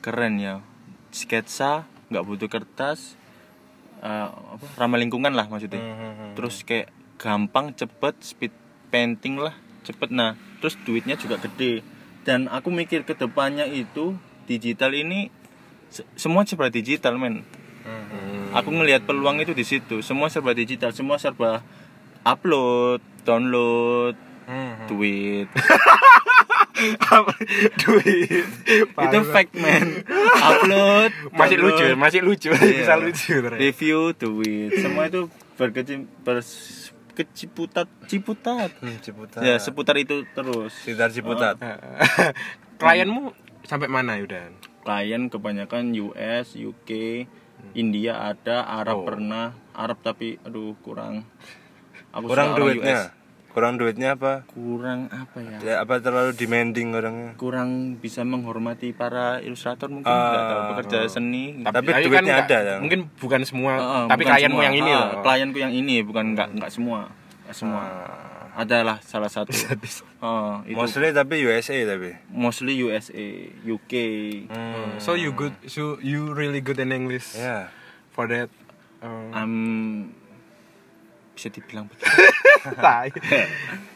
keren ya sketsa nggak butuh kertas eh, apa, ramah lingkungan lah maksudnya Hmm, terus kayak gampang cepet speed painting lah cepet nah terus duitnya juga gede dan aku mikir ke depannya itu digital ini se- semua serba digital men Hmm. Aku ngelihat peluang itu di situ semua serba digital semua serba upload download Hmm. tweet Duit. itu fake man upload Masih download, lucu, masih lucu. Iya. Bisa lucu. ternyata. review tweet semua itu berkecim bers- keciputat ciputat Hmm, Ciputat ya seputar itu terus sekitar Ciputat Klienmu sampai mana Yudan? klien kebanyakan US UK India ada Arab Oh. pernah Arab tapi aduh kurang aku kurang duitnya US. kurang duitnya apa kurang apa ya ya apa terlalu demanding orangnya kurang bisa menghormati para ilustrator mungkin Ah, nggak tahu pekerja seni Tapi duitnya nggak- ada, ya? Mungkin bukan semua, Heeh, tapi bukan klienmu semua. yang ini Ah, loh. klienku yang ini bukan nggak nggak semua nggak semua adalah salah satu Oh, itu mostly tapi USA tapi mostly USA UK Hmm. So you good, so you really good in English ya for that. Um, I'm bisa dibilang tai.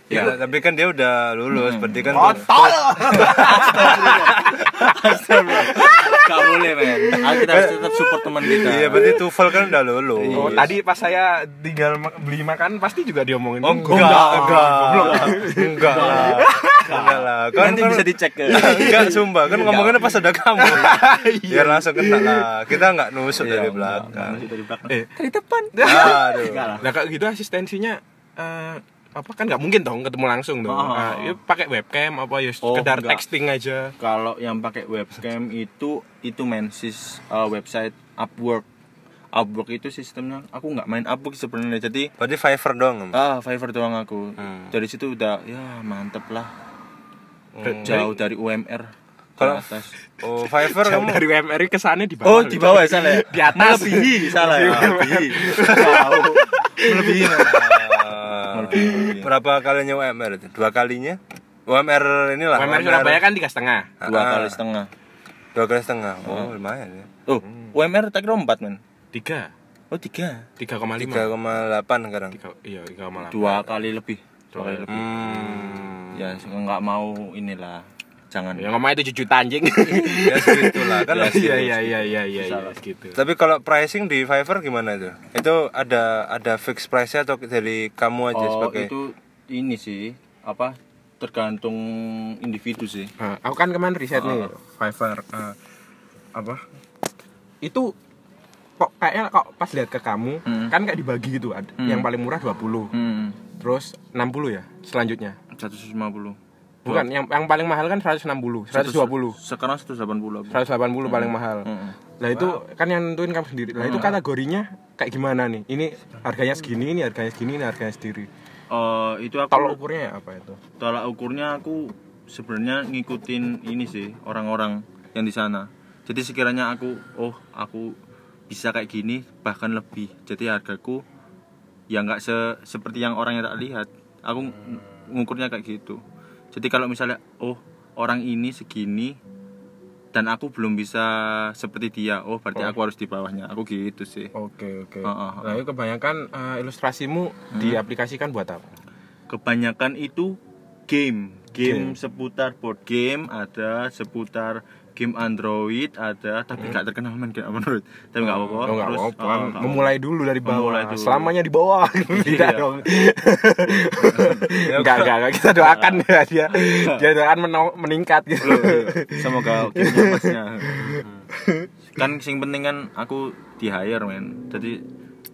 Ya, tapi kan dia udah lulus, berarti kan Kontol. Gak boleh men. Kita harus tetap support teman kita. Iya, berarti TOEFL kan udah lulus. Oh, tadi pas saya tinggal beli makan pasti juga diomongin. Oh, enggak, enggak, enggak enggak lah. Kan Nanti kan- bisa dicek ke. enggak sumpah kan ngomonginnya pas ada kamu. Biar langsung kena lah. Kita enggak nusuk dari belakang. Dari belakang. Eh, dari depan. Aduh. Nah kayak gitu asistensinya eh, apa kan nggak mungkin dong ketemu langsung dong. Oh. Nah, ya pakai webcam apa ya Oh, sekedar enggak. texting aja. Kalau yang pakai webcam itu itu mensis uh, website Upwork. Upwork itu sistemnya aku nggak main Upwork sebenarnya. Jadi Berarti Fiverr dong. ah Fiverr doang aku. Hmm. Dari situ udah ya mantep lah. Hmm. Jauh dari UMR. Kalau- atas. Oh, Fiverr kamu dari WMR kesannya di bawah. Oh, di bawah ya salah ya? Di atas. Melebihi salah ya. Melebihi. Jauh. Melebihi. Melebihi. Berapa kalinya UMR itu? Dua kalinya? UMR inilah. WMR Surabaya kan tiga setengah. Dua Ah. kali setengah. Dua kali setengah. Oh, lumayan ya. Oh, UMR tak kira empat men. Tiga. Oh tiga. Tiga koma lima. Tiga koma delapan sekarang. Tiga, iya tiga koma delapan. Dua kali lebih. Dua kali lebih. Hmm. Ya nggak mau inilah. Jangan. Ya ngomong itu juta anjing. Ya segitulah kan. Ya, Iya iya iya iya iya iya Salah. gitu. Tapi kalau pricing di Fiverr gimana itu? Itu ada ada fix price-nya atau dari kamu aja Oh, sebagai itu ini sih apa tergantung individu sih. Nah, aku kan kemarin riset nih Oh. Fiverr eh, apa? Itu kok kayaknya kok pas lihat ke kamu Hmm. kan kayak dibagi gitu ada Hmm. yang paling murah 20 Hmm. terus 60 ya selanjutnya 150. Bukan yang yang paling mahal kan 160 120 Sekarang 180 aku. 180 paling mahal Hmm. Lah itu kan yang nentuin kamu sendiri. Lah itu kategorinya kayak gimana nih? Ini harganya segini, ini harganya segini, ini harganya sendiri. Eh, itu aku Tolak ukurnya ya apa itu? tolak ukurnya aku sebenarnya ngikutin ini sih orang-orang yang di sana jadi sekiranya aku oh aku bisa kayak gini bahkan lebih jadi hargaku ya nggak se seperti yang orang yang tak lihat aku ng- ngukurnya kayak gitu jadi kalau misalnya oh orang ini segini dan aku belum bisa seperti dia oh berarti aku harus di bawahnya aku gitu sih Oke, oke. Ah, ah, ah. Lah itu kebanyakan eh, ilustrasimu diaplikasikan buat apa? kebanyakan itu game game, Game. seputar board game ada seputar game Android ada tapi nggak terkenal main game Android tapi nggak apa-apa Hmm. Oh, enggak Terus, apa-apa. oh, nggak Memulai dulu dari bawah. Memulai dulu. Selamanya di bawah. Tidak Iya. dong. enggak, enggak, enggak. Kita doakan ya dia. Dia doakan meningkat gitu. Loh, iya. semoga gamenya masnya kan sing penting kan aku di hire men jadi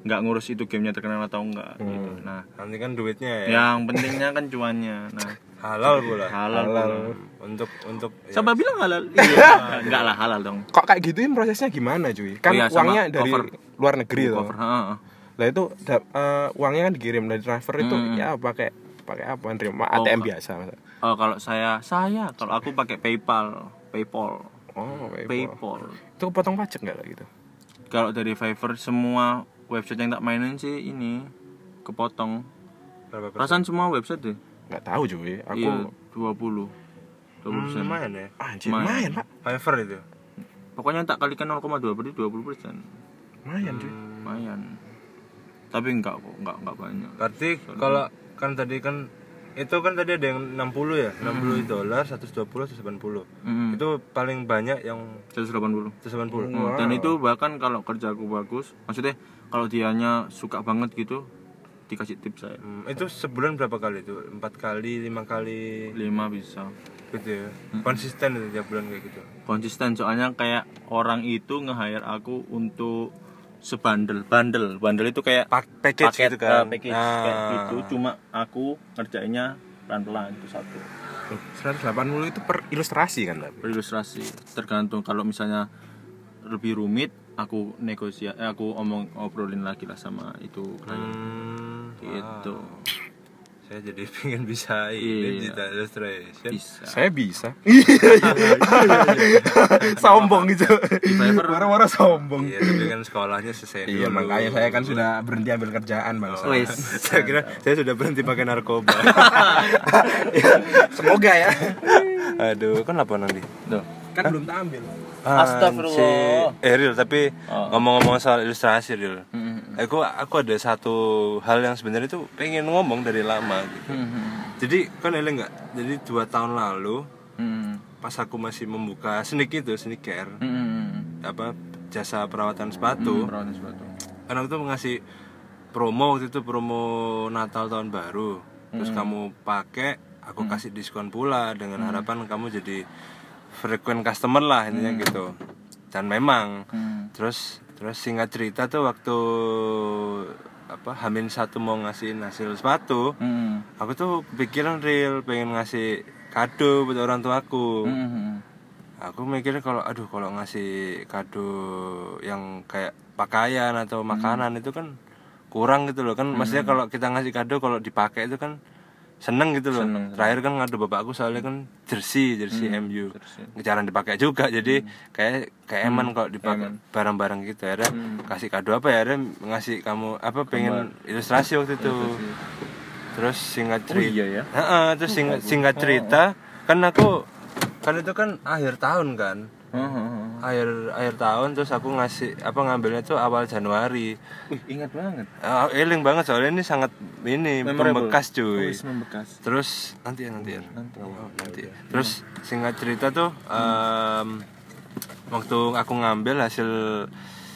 nggak ngurus itu gamenya terkenal atau enggak Hmm. gitu nah nanti kan duitnya ya yang pentingnya kan cuannya nah halal pula. halal, Halal. pula. Untuk untuk ya. siapa bilang halal iya enggak lah halal dong Kok kayak gituin prosesnya gimana, cuy? Kan Oh iya, uangnya dari cover. luar negeri heeh. Lah itu da- eh, uangnya kan dikirim dari transfer itu Hmm. ya pakai pakai apa nerima Oh, ATM biasa? Oh, kalau saya saya kalau aku pakai PayPal PayPal Oh, PayPal. PayPal Itu potong pajak nggak kayak gitu? kalau dari Fiverr semua website yang tak mainin sih ini kepotong perasaan semua website deh Nggak tahu cuy. Aku iya 20 20 Hmm, persen lumayan ya. anjir Lumayan. lumayan, Pak. Fiverr itu. pokoknya tak kalikan 0,2 berarti 20 persen Lumayan cuy. lumayan tapi enggak kok enggak enggak banyak Berarti kalau kan tadi kan itu kan tadi ada yang 60 ya, 60 dolar, 120, 180. Mm. Itu paling banyak yang 180 180. Hmm, dan itu bahkan kalau kerjaku bagus maksudnya kalau dianya suka banget gitu dikasih tips saya Hmm, itu sebulan berapa kali itu? Empat kali, lima kali, 5 bisa gitu ya. Konsisten itu tiap bulan kayak gitu. konsisten soalnya kayak orang itu nge-hire aku untuk sebandel bandel bandel itu kayak Pak package paket gitu kan. eh, package Nah. kayak gitu cuma aku ngerjainnya pelan-pelan itu satu 180 itu per ilustrasi kan tapi. ilustrasi tergantung kalau misalnya lebih rumit aku negosiasi eh, aku omong obrolin lagi lah sama itu klien Hmm, gitu wow. Saya jadi pengen bisa ini Iya. digital illustration. bisa Saya bisa. sombong gitu. Marah-marah sombong. Iya, tapi kan sekolahnya selesai Iya, dulu. makanya saya kan sudah berhenti ambil kerjaan, Bang. Wis. saya kira saya sudah berhenti pakai narkoba. Semoga ya. Aduh, kan apa nanti? Tuh. Kan belum tak ambil. Astagfirullah. Anjir. Eh, Ril, tapi Oh. ngomong-ngomong soal ilustrasi, Ril. Hmm. Aku aku ada satu hal yang sebenarnya tuh pengen ngomong dari lama gitu. Hmm. Jadi kan ele nggak. Jadi dua tahun lalu Hmm. pas aku masih membuka sneak itu sneak care Hmm. apa jasa perawatan sepatu Perawatan sepatu. kan aku tuh ngasih promo waktu itu promo Natal tahun baru terus kamu pakai aku kasih diskon pula dengan harapan kamu jadi frequent customer lah intinya gitu dan memang Hmm. terus terus singkat cerita tuh waktu apa Hamin satu mau ngasihin hasil sepatu Hmm. aku tuh kepikiran real pengen ngasih kado buat orang tuaku Hmm. aku mikirnya kalau aduh kalau ngasih kado yang kayak pakaian atau makanan itu kan kurang gitu loh kan maksudnya kalau kita ngasih kado kalau dipakai itu kan seneng gitu loh. Seneng. terakhir kan ngadu bapakku soalnya kan jersey jersey MU jarang dipakai juga jadi kayak kayak eman kalau dipakai barang-barang gitu. Ya kasih kado apa ya? Akhirnya ngasih kamu apa pengen ilustrasi waktu itu. Terus singkat cerita iya ya? Heeh, terus singkat singkat cerita. kan aku kan itu kan akhir tahun kan Hmm. akhir akhir tahun terus aku ngasih apa ngambilnya tuh awal Januari. Wih, ingat banget. uh, eling banget soalnya ini sangat ini Memorable. membekas cuy. Wis membekas. terus nanti ya nanti ya. Nanti. Oh, nanti terus singkat cerita tuh em, waktu aku ngambil hasil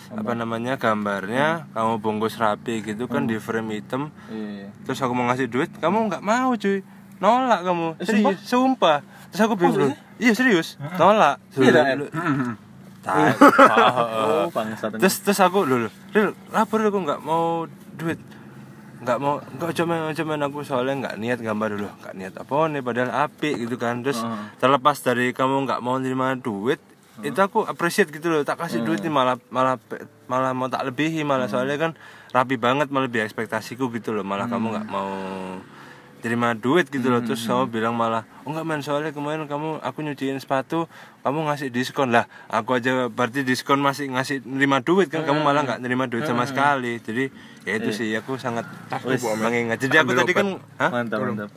apa namanya gambarnya kamu bungkus rapi gitu kan di frame hitam. Iya. terus aku mau ngasih duit kamu nggak mau cuy. Nolak kamu. Serius sumpah terus aku bingung iya serius. Nolak Iya. Oh, terus terus aku lho lho lapor aku nggak mau duit. Nggak mau nggak cuma cuma aku soalnya nggak niat gambar dulu. Nggak niat apa nih padahal api gitu kan. Terus terlepas dari kamu nggak mau nerima duit itu aku appreciate gitu loh. Tak kasih duit nih malah malah malah mau tak lebihi malah. Soalnya kan rapi banget melebihi ekspektasiku gitu loh. Malah kamu nggak mau terima duit gitu loh. Terus kamu bilang malah oh enggak men soalnya kemarin kamu aku nyuciin sepatu kamu ngasih diskon. Lah aku aja berarti diskon masih ngasih nerima duit kan kamu malah nggak nerima duit sama sekali. Jadi ya itu sih aku sangat mengingat. Jadi aku tadi kan? Mantap, mantap.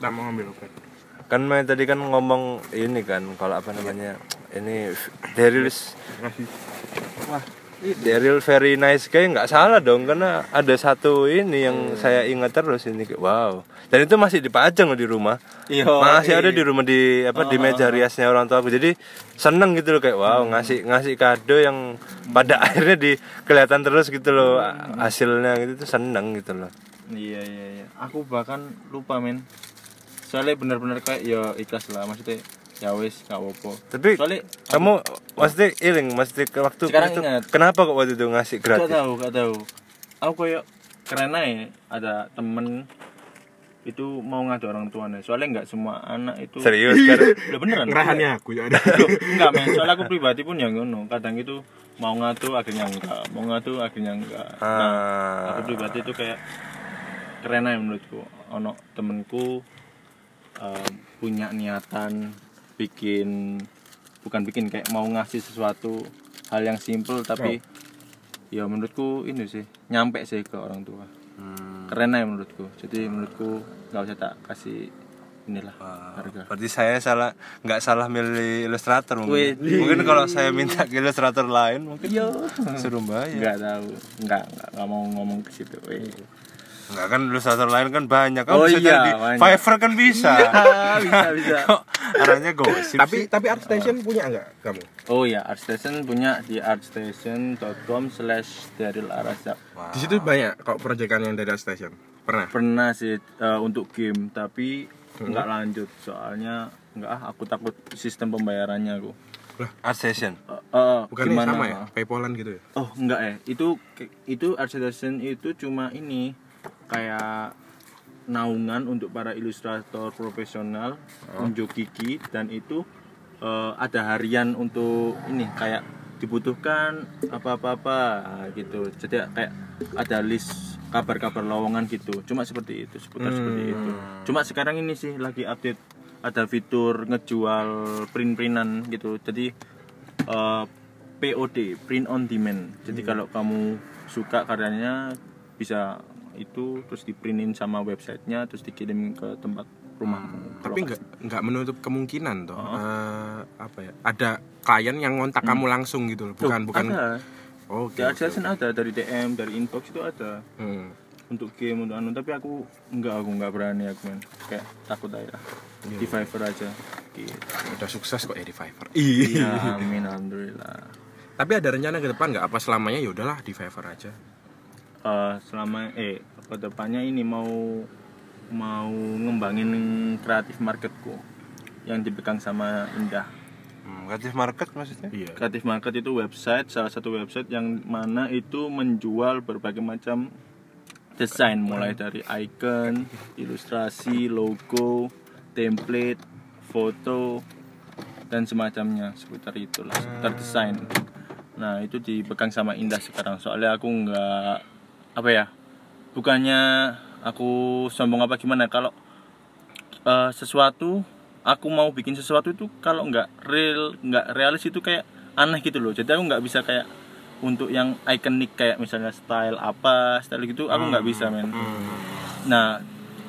tak mau ambil obat. Kan main tadi kan ngomong ini kan kalau apa namanya ini Daryl wah Daryl very nice guy nggak salah dong karena ada satu ini yang saya ingat terus ini. Wow dan itu masih dipajang loh di rumah Iya. masih ada di rumah di apa di meja riasnya orang tua aku jadi seneng gitu loh kayak wow ngasih ngasih kado yang pada akhirnya di kelihatan terus gitu loh hasilnya gitu tuh seneng gitu loh Iya, iya, iya. Aku bahkan lupa, men. Soalnya benar-benar kayak ya ikhlas lah, maksudnya ya wis gak apa-apa. tapi Soalnya kamu maksudnya iling maksudnya ke waktu Sekarang itu ingat. kenapa kok waktu itu ngasih gak gratis tahu, gak tahu. Aku kayak keren aja ada temen itu mau ngadu orang tuanya. Soalnya nggak semua anak itu serius kan udah beneran? Ngerahannya aku ya. Enggak men. Soalnya aku pribadi pun yang ngono. Kadang itu mau ngadu akhirnya enggak. Mau ngadu akhirnya enggak. Nah ah. aku pribadi itu kayak keren aja menurutku. Ono temenku em, punya niatan bikin bukan bikin kayak mau ngasih sesuatu hal yang simple tapi ya menurutku ini sih nyampe sih ke orang tua Hmm. keren aja menurutku jadi menurutku nggak usah tak kasih inilah harga Berarti saya salah nggak salah milih ilustrator Wih. mungkin. Mungkin kalau saya minta ke ilustrator lain mungkin suruh bayar. nggak tahu nggak nggak mau ngomong ke situ weh. Enggak kan ilustrator lain kan banyak. Kan Oh bisa iya, jadi banyak. Fiverr kan bisa. bisa bisa. Kok arahnya gosip tapi tapi ArtStation punya nggak kamu? Oh ya ArtStation punya di artstation.com slash Daryl Arazak di situ banyak kok proyekan yang dari ArtStation? Pernah? Pernah sih eh, untuk game tapi nggak lanjut. Soalnya nggak ah aku takut sistem pembayarannya aku. Art session. Eh, eh, bukannya gimana? sama ya? Paypalan gitu ya? Oh enggak ya, itu itu art station itu cuma ini kayak naungan untuk para ilustrator profesional unjuk gigi dan itu eh, ada harian untuk ini kayak dibutuhkan apa-apa-apa nah, gitu. Jadi kayak ada list kabar-kabar lowongan gitu. Cuma seperti itu, seputar seperti itu. Cuma sekarang ini sih lagi update ada fitur ngejual print-printan gitu. Jadi eh, POD print on demand jadi Hmm. kalau kamu suka karyanya bisa itu terus diprintin sama websitenya terus dikirim ke tempat rumahmu tapi nggak nggak menutup kemungkinan toh. Eh, apa ya ada klien yang ngontak kamu langsung gitu loh bukan bukan ada. Oh di Adsense ada dari DM dari inbox itu ada. Hmm. untuk game untuk anu tapi aku enggak aku enggak berani aku men kayak takut aja di Fiverr aja. Gitu. Udah sukses kok ya di Fiverr. iya amin alhamdulillah. Tapi ada rencana ke depan nggak? Apa selamanya ya udahlah di Fiverr aja. Eh, selama eh ke depannya ini mau mau ngembangin kreatif marketku yang dipegang sama Indah Hmm, kreatif market maksudnya? Iya. Kreatif Market itu website, salah satu website yang mana itu menjual berbagai macam desain mulai dari icon, ilustrasi, logo, template, foto dan semacamnya seputar itulah, seputar desain. Nah, itu dipegang sama Indah sekarang. Soalnya aku nggak apa ya? Bukannya aku sombong apa gimana? Kalau eh, sesuatu aku mau bikin sesuatu itu kalau nggak real nggak realis itu kayak aneh gitu loh. Jadi aku nggak bisa kayak untuk yang ikonik kayak misalnya style apa style gitu aku nggak bisa men. nah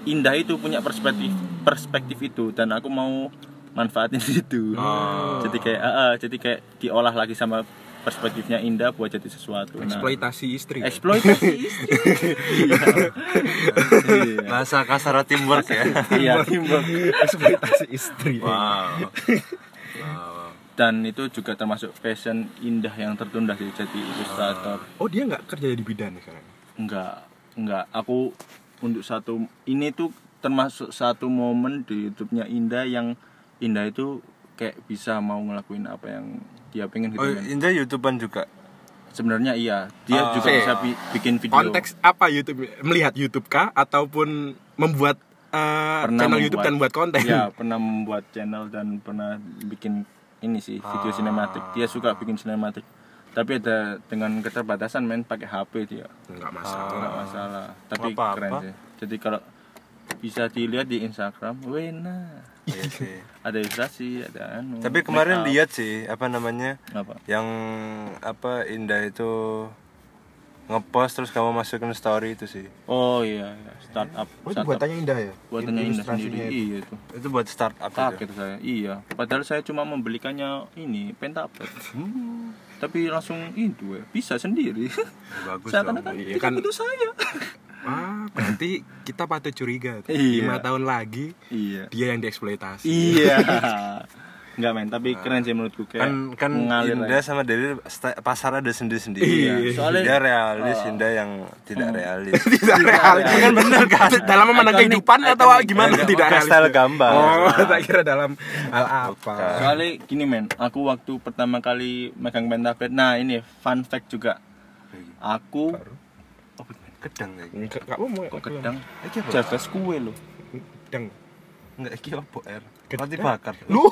indah itu punya perspektif perspektif itu dan aku mau manfaatin itu. Jadi kayak ah, ah, jadi kayak diolah lagi sama perspektifnya indah buat jadi sesuatu nah Eksploitasi istri. eksploitasi istri iya Bahasa kasar teamwork ya. iya timbul Eksploitasi istri. wow. dan itu juga termasuk passion indah yang tertunda sih jadi ilustrator Oh dia nggak kerja di bidan sekarang? enggak enggak aku untuk satu ini tuh termasuk satu momen di YouTube-nya Indah yang Indah itu kayak bisa mau ngelakuin apa yang dia pengen gitu Oh. Indah YouTubean juga. sebenarnya iya dia Ah. juga bisa bi- bikin video Konteks apa YouTube? Melihat YouTube kah ataupun membuat eh, channel YouTube dan buat konten? ya pernah membuat channel dan pernah bikin ini sih video sinematik dia suka bikin sinematik tapi ada dengan keterbatasan main pakai HP dia Enggak masalah. nggak masalah tapi Apa-apa. keren sih jadi kalau bisa dilihat di Instagram wena Iya. Ada ilustrasi ada anu Tapi kemarin lihat sih apa namanya apa yang apa Indah itu ngepost terus kamu masukin story itu sih. oh iya, iya. startup Oh itu startup buatannya indah ya? buatannya indah sendiri itu. iya itu Itu buat startup itu. kaget saya iya padahal saya cuma membelikannya ini pentaplet Hmm. tapi langsung itu ya bisa sendiri Bagus saya dong. kan Iya tidak kan. itu saya Ah, berarti kita patut curiga. tuh. Iya. Lima tahun lagi iya dia yang dieksploitasi. iya Enggak men, tapi keren sih menurutku kayak Kan kan Indah aja. sama Deli sta- pasar ada sendiri-sendiri. Iya. Soalnya- dia realis, Indah yang tidak realis. Tidak realis. Kan bener kan? Dalam memandang Iconic, kehidupan atau iconic. gimana Agak tidak pakai realis? style gambar. Oh, tak kira dalam hal apa. Soalnya gini men, aku waktu pertama kali megang pen tablet, nah ini fun fact juga. Aku Kedang lagi. Enggak enggak mau kok kedang Iki apa? kue loh. Kedang. Enggak iki apa R? Kedang. Roti bakar. Lu,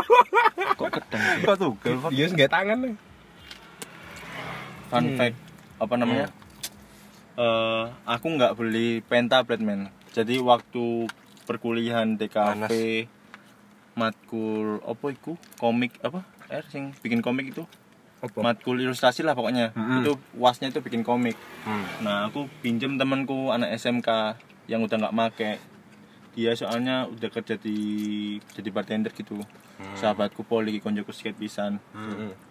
Kok kedang? Kok tuh dia enggak tangan nih. Fun Hmm. fact apa namanya? Eh, aku nggak beli pen tablet men. Jadi waktu perkuliahan DKV matkul apa iku? Komik apa? R sing bikin komik itu Apa? matkul ilustrasi lah pokoknya. Mm-mm. itu wasnya itu bikin komik. Hmm. nah aku pinjem temanku anak SMK yang udah nggak make. Dia soalnya udah kerja di jadi bartender gitu. Sahabatku poli konjoku skate pisan.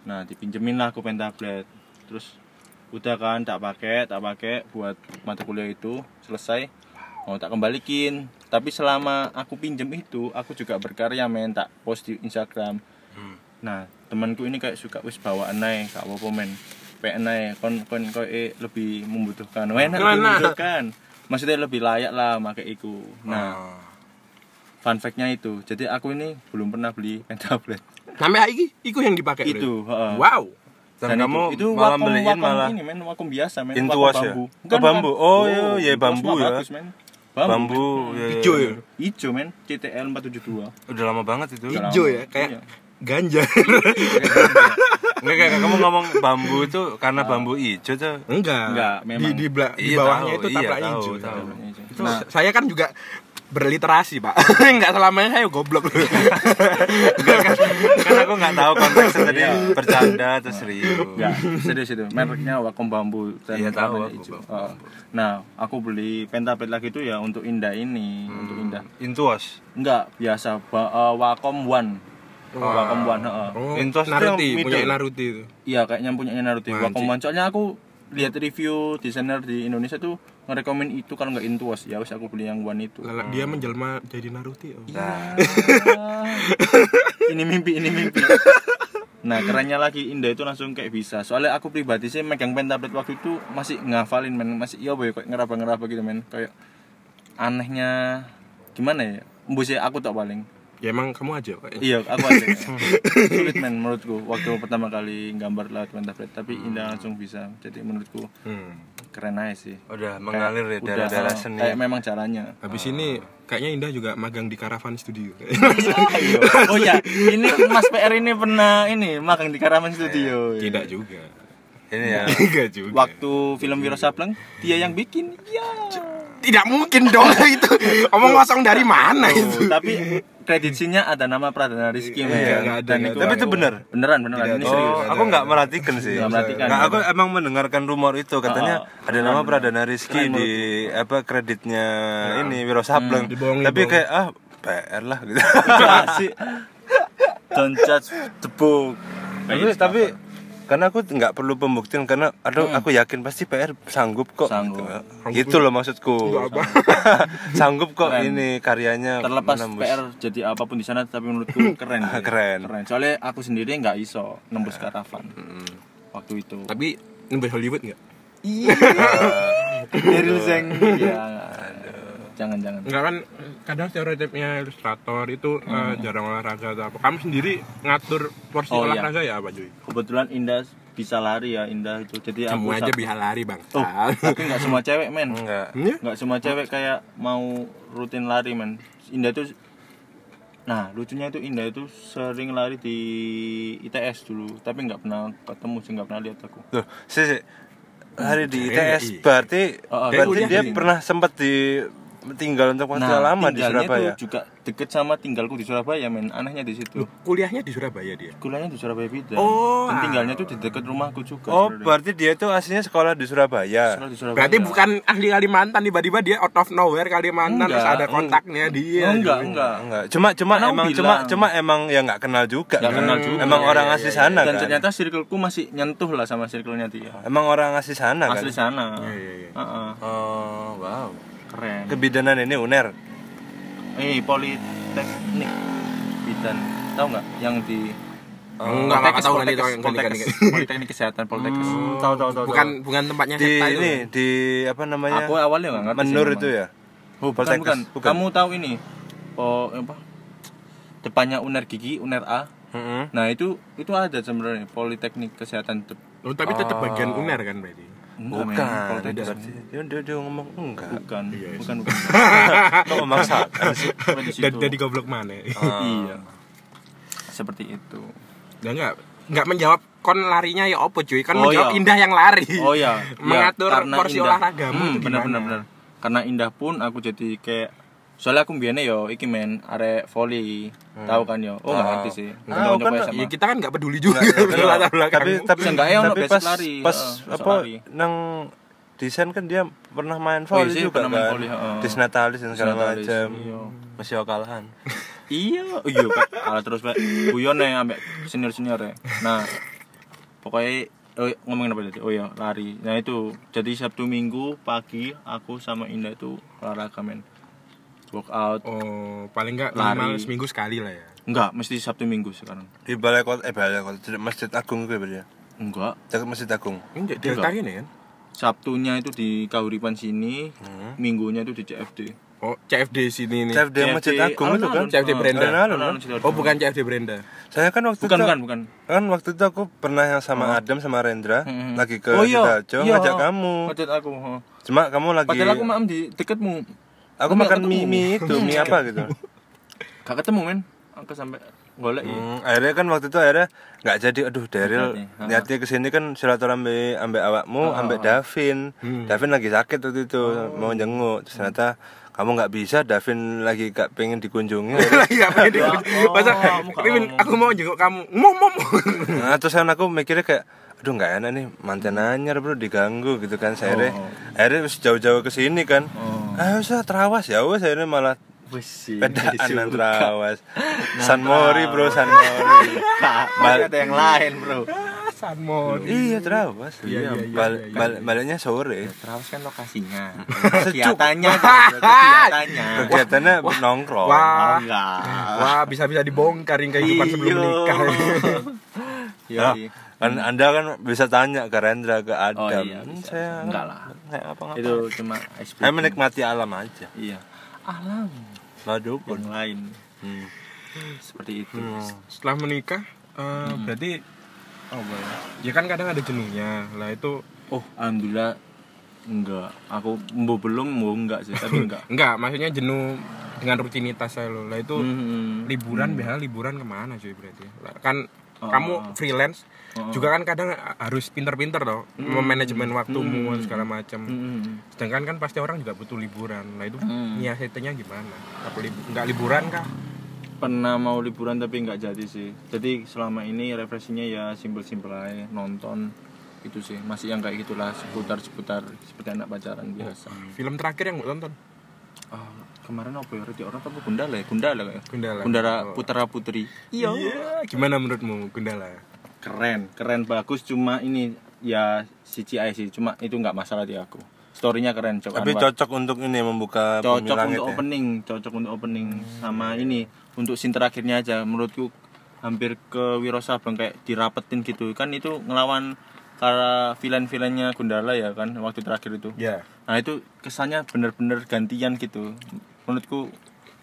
Nah dipinjemin lah aku pen tablet terus udah kan tak pakai tak pakai buat mata kuliah itu. Selesai mau tak kembalikin. Tapi selama aku pinjem itu aku juga berkarya men. Tak post di Instagram. Nah temanku ini kayak suka wis bawaan naik gak apa-apa men pengen naik kon kon kok eh, lebih membutuhkan wah enak lebih membutuhkan maksudnya lebih layak lah pakai iku nah Ah. fun fact-nya itu jadi aku ini belum pernah beli pen tablet Namanya iki, iku yang dipakai. itu heeh. Wow. Dan, kamu itu, itu malah vakum, beliin vakum malah ini men vakum biasa men vakum ya? bambu. Oh, bambu. Oh, iya, iya, Intuos bambu ya. bagus, men. bambu ya, ya, Hijau ya. ya. Ijo men, CTL 472. Udah lama banget itu. Hijau ya, kayak Iya. Ganja. Enggak kayak kamu ngomong bambu itu karena bambu hijau tuh. Enggak. Enggak, Di memang. di, bela- di Iya, bawahnya tahu, itu iya, taplak tahu, hijau. tahu. Itu Nah, saya kan juga berliterasi, Pak. Enggak selamanya saya goblok. Enggak kan, kan aku nggak tahu konteksnya tadi bercanda atau serius. enggak, serius itu. Mereknya Wacom Bambu dan Iya, tahu aku, hijau. Wacom Oh. Nah, aku beli pen tablet lagi itu ya untuk Indah ini, untuk Indah. Intuos. Enggak, biasa ba- eh, Wacom One. Wacom One, heeh. Oh, Naruto, yang punya. Naruto itu. Iya, kayaknya punya anjing. One. Soalnya aku lihat review desainer di Indonesia tuh ngerekomen itu kalau nggak intuos ya wes aku beli yang one itu Lala, dia menjelma jadi Naruto oh. Nah, ini mimpi ini mimpi nah kerennya lagi Indah itu langsung kayak bisa soalnya aku pribadi sih megang pen tablet waktu itu masih ngafalin men masih iya boy kayak ngeraba ngeraba gitu men kayak anehnya gimana ya embusnya aku tak paling ya emang kamu aja kok iya aku aja. Sulit men menurutku. Waktu pertama kali gambar lewat tablet tapi Indah langsung bisa. Jadi menurutku hmm. keren aja sih. Udah mengalir ya Udah, darah-darah oh, seni. kayak memang caranya. Habis ini kayaknya Indah juga magang di Caravan Studio. Oh ya ini Mas PR ini pernah ini magang di Karaman Studio. Tidak juga. Ini ya. tidak juga. Waktu film Wiro Sableng dia yang bikin. Ya tidak mungkin dong itu. Omong kosong dari mana itu? tapi kredit scene-nya ada nama Pradana Rizky. Iya, nggak ada, itu- Tapi itu benar. beneran beneran ini serius Oh, aku nggak merhatikan sih. Nggak merhatikan. Nggak, aku emang mendengarkan rumor itu katanya Oh, ada nama Pradana Rizky di apa kreditnya ini Wiro Sableng. dibohongi, Tapi kayak ah PR lah gitu. sih don't judge the book tapi tapi karena aku nggak perlu pembuktian karena aduh aku yakin pasti PR sanggup kok Sanggup. gitu. gitu loh maksudku sanggup kok Keren. ini karyanya terlepas menembus. PR jadi apa pun di sana tapi menurutku keren sih. Keren. keren soalnya aku sendiri nggak iso nembus karavan waktu itu tapi nembus Hollywood nggak iya Daryl Zeng ya jangan jangan Enggak kan kadang stereotipnya ilustrator itu eh, jarang olahraga atau apa. Kamu sendiri ngatur porsi Oh, iya. olahraga ya apa Joy? kebetulan Indah bisa lari ya Indah itu jadi aku Kamu aja bisa lari bang. oh, tapi nggak semua cewek men enggak Iya? nggak semua cewek kayak mau rutin lari men Indah itu nah lucunya itu Indah itu sering lari di ITS dulu tapi nggak pernah ketemu sih nggak pernah lihat aku Loh, sih, sih. hari di Keren ITS iya. berarti Oh, oh, berarti dia di- pernah sempat di tinggal untuk waktu lama di tinggalnya Surabaya. tuh juga deket sama tinggalku di Surabaya men anehnya di situ Kuliahnya di Surabaya dia. kuliahnya di Surabaya beda Oh, dan tinggalnya tuh di dekat rumahku juga Oh, sebenarnya. berarti dia itu aslinya sekolah di Surabaya. Sekolah di Surabaya. Berarti bukan ahli Kalimantan tiba-tiba dia out of nowhere Kalimantan Enggak, terus ada kontaknya dia. Oh, enggak enggak Enggak, cuma cuma Karena aku emang bilang. cuma cuma emang ya nggak kenal juga. Nggak kan. kenal juga. Emang Iya, orang iya, asli iya. sana dan kan. ternyata circleku masih nyentuh lah sama circle-nya dia Emang orang asli sana kan. asli sana Iya, iya, iya. Heeh. Oh, wow. Keren Kebidanan ini UNER. eh politeknik bidan tahu nggak yang di Oh, enggak, enggak tahu nanti tahu politeknik kesehatan politekes tahu tahu tahu. Bukan bukan tempatnya di itu. ini di apa namanya? aku awalnya nggak ngerti Menur itu ya. oh, bukan, bukan bukan. kamu tahu ini oh apa depannya uner gigi uner A Heeh. nah itu itu ada sebenarnya politeknik kesehatan Oh, tapi tetap bagian UNER kan berarti. Enggak, men. Bukan. Berarti dia, dia, dia ngomong enggak. bukan Iya, iya. bukan bukan Kok memaksakan sih? Dan dari goblok mana? iya seperti itu Enggak enggak enggak menjawab kon larinya ya opo cuy kan Oh, menjawab iya. Indah yang lari Oh ya, Mengatur karena porsi Indah. olahragamu Hmm, gimana? bener bener. Karena Indah pun aku jadi kayak soalnya aku biasanya yo iki men arek volley. Tahu kan yo? Oh, enggak Tahu. ngerti sih. Tahu Konco-konco kan, ya kita kan nggak peduli juga Tapi latar belakang tapi tapi, Seenggaknya ono tapi basic pas lari, pas besok apa nang desain kan dia pernah main Oh, iya volley sih, juga pernah main kan. volley, heeh. Disnatalis dan segala macam. iya. Masih okalahan. iya, iya Pak. Kalah terus Pak. Guyon ya ambek senior-senior ya. Nah, pokoknya oh, ngomongin apa tadi? Oh ya, lari. Nah, itu jadi Sabtu Minggu pagi aku sama Indah itu olahraga men. Workout. oh paling enggak Lari. minimal seminggu sekali lah ya Enggak, mesti Sabtu Minggu sekarang. Di balai kota eh balai kota Masjid Agung gue berarti ya. Enggak. Dekat Masjid Agung. ini Enggak. deltarian ya kan Sabtunya itu di Kahuripan sini, Hmm. minggunya itu di CFD. oh CFD sini nih CFD Masjid Agung itu kan. CFD Brenda. Alun-alun, kan? Alun-alun, oh bukan CFD Brenda Saya kan waktu Bukan, itu bukan, bukan. kan waktu itu aku pernah yang sama Adam sama Rendra Hmm. lagi ke oh iya, iya. ngajak kamu. Ngajak aku. oh. Cuma kamu lagi Padahal aku maam di deketmu. Aku makan mie mie itu mie apa gitu. Gak ketemu men. Aku sampai golek ya. Hmm, akhirnya kan waktu itu akhirnya nggak jadi aduh Daryl Niatnya, ke sini kan silaturahmi ambek awakmu ambek Davin Davin lagi sakit waktu itu mau jenguk terus ternyata kamu nggak bisa Davin lagi gak pengen dikunjungi lagi nggak pengen dikunjungi. oh, masa ngomong. aku mau jenguk kamu mau mau mau. nah terus kan aku mikirnya kayak aduh nggak enak nih mantan anyar bro diganggu gitu kan saya akhirnya akhirnya wis jauh-jauh ke sini kan Oh. ah usah terawas ya wes akhirnya malah pedaan dan terawas San Mori bro San Mori Nah, ada yang lain, Bro. Trawasan mod. Iya terawas. Iya, iya, iya, Bal- iya, iya. bal- baliknya sore. Terawas kan lokasinya. Kegiatannya, kegiatannya. Kegiatannya nongkrong. Oh, Wah, enggak. wah bisa-bisa dibongkar yang kehidupan sebelum Iya. menikah. Iya. Kan Anda kan bisa tanya ke Rendra ke Adam. Oh, iya, Hmm, bisa. Saya Enggak lah. Saya apa Itu cuma Saya menikmati alam aja. Iya. Alam Waduh pun. yang lain Hmm. seperti itu. Setelah menikah eh, berarti Oh, boleh. ya kan kadang ada jenuhnya. Lah itu Oh, alhamdulillah enggak. Aku mau belum mau enggak sih, tapi enggak. enggak, maksudnya jenuh dengan rutinitas saya loh. Lah itu Hmm. liburan biasanya liburan ke mana cuy berarti? Lah, kan Oh, kamu oh, oh. freelance Oh, oh. juga kan kadang harus pinter-pinter loh memanajemen waktumu Hmm. segala macam. Hmm. Sedangkan kan pasti orang juga butuh liburan. Nah itu Hmm. nyiasatinya gimana? Apa libu- enggak liburan kah? Pernah mau liburan tapi enggak jadi sih. Jadi selama ini refreshingnya ya simpel-simpel aja, nonton itu sih. Masih yang kayak gitulah seputar-seputar seperti anak pacaran biasa. Film terakhir yang gue tonton Ah, kemarin apa ya? Reti orang apa Gundala ya? Gundala kayak. Gundala. Gundala Oh. Putra Putri. Iya. Gimana menurutmu Gundala? Keren, keren bagus cuma ini ya CGI sih, cuma itu nggak masalah di aku. Storynya keren, coba Tapi cocok untuk ini membuka cocok untuk ya. opening, cocok untuk opening sama ini untuk scene terakhirnya aja menurutku hampir ke Wiro Sableng kayak dirapetin gitu kan itu ngelawan para villain-villainnya Gundala ya kan waktu terakhir itu. Ya. Nah itu kesannya bener-bener gantian gitu. Menurutku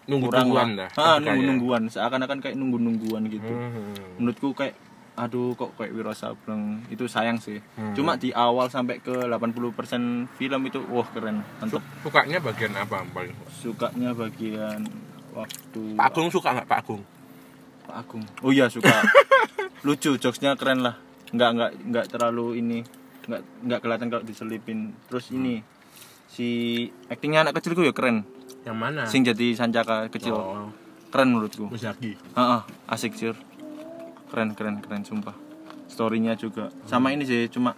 Nunggu-nungguan dah. Ah, Kayaknya. nunggu-nungguan. Seakan-akan kayak nunggu-nungguan gitu. Hmm. Menurutku kayak aduh kok kayak Wiro Sableng itu sayang sih. Hmm. Cuma di awal sampai ke 80% film itu wah keren. Mantap. Sukanya bagian apa paling? Sukanya bagian waktu Pak Agung suka nggak Pak Agung? Pak Agung. Oh iya suka. Lucu, jokesnya keren lah. Nggak nggak nggak terlalu ini nggak nggak kelihatan kalau diselipin. Terus ini si aktingnya anak kecilku ya keren. Yang mana? Sing jadi Sancaka kecil. Oh, Keren menurutku. Muzaki. Heeh, asik sih. Keren keren keren sumpah. Storynya juga. Sama ini sih cuma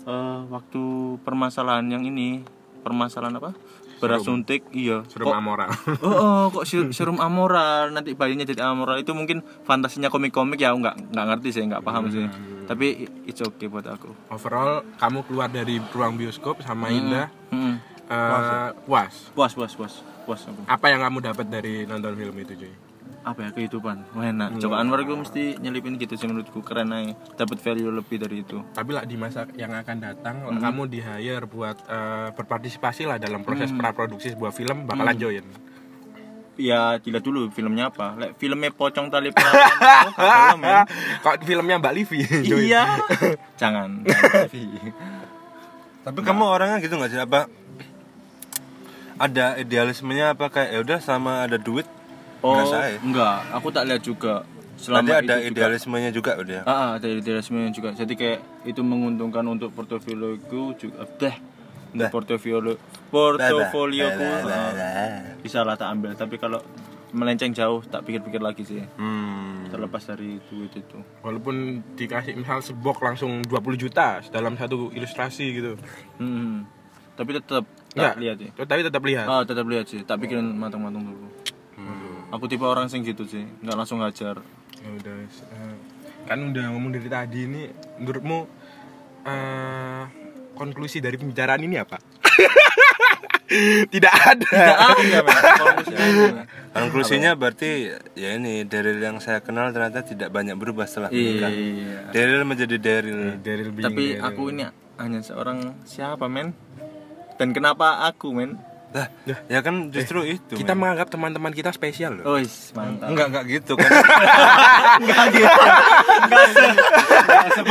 eh waktu permasalahan yang ini, permasalahan apa? Beras suntik, iya. Serum Kok- Amora. Oh, oh, kok serum amoral nanti bayinya jadi amoral itu mungkin fantasinya komik-komik ya nggak nggak ngerti sih nggak paham sih tapi it's okay buat aku Overall kamu keluar dari ruang bioskop sama Indah Hmm. eh, puas. puas puas puas puas aku Apa yang kamu dapat dari nonton film itu cuy? Apa ya kehidupan. Wah enak. Coba Anwar gue mesti nyelipin gitu sih menurutku. Keren aja. Dapat value lebih dari itu. Tapi lah di masa yang akan datang kamu di hire buat eh, berpartisipasi lah dalam proses praproduksi sebuah film bakalan join. ya dilihat dulu filmnya apa. Lek filmnya pocong tali perawan oh. Kok filmnya Mbak Livi? iya. Jangan. Tapi kamu orangnya gitu nggak sih? Apa? Ada idealismenya apa kayak ya udah sama ada duit oh enggak aku tak lihat juga Selama ada itu juga- idealismenya juga udah. Ah, ah, ada idealisme juga. Jadi kayak itu menguntungkan untuk portofolioku juga. Dah. Dah. Portofolio portofolioku ah, bisa lah tak ambil. Tapi kalau melenceng jauh tak pikir-pikir lagi sih. Hmm. Terlepas dari duit itu. Walaupun dikasih misal sebok langsung 20 juta dalam satu ilustrasi gitu. Hmm. Tapi tetap tak lihat ya. Tapi tetap lihat. Ah, tetap lihat sih. Tak pikirin matang-matang dulu. Aku tipe orang sing gitu sih, nggak langsung ngajar. Ya udah eh, kan udah ngomong dari tadi ini menurutmu eh, konklusi dari pembicaraan ini apa? Tidak ada. Iya, men. Kalau misalnya- Konklusinya berarti ya ini Daryl yang saya kenal ternyata tidak banyak berubah setelah menikah. Iya. Daryl menjadi Daryl. Daryl being Tapi Daryl. aku ini hanya seorang siapa men? Dan kenapa aku men? Lah, ya kan justru itu. kita men. menganggap teman-teman kita spesial loh. Oh, mantap. enggak enggak gitu kan.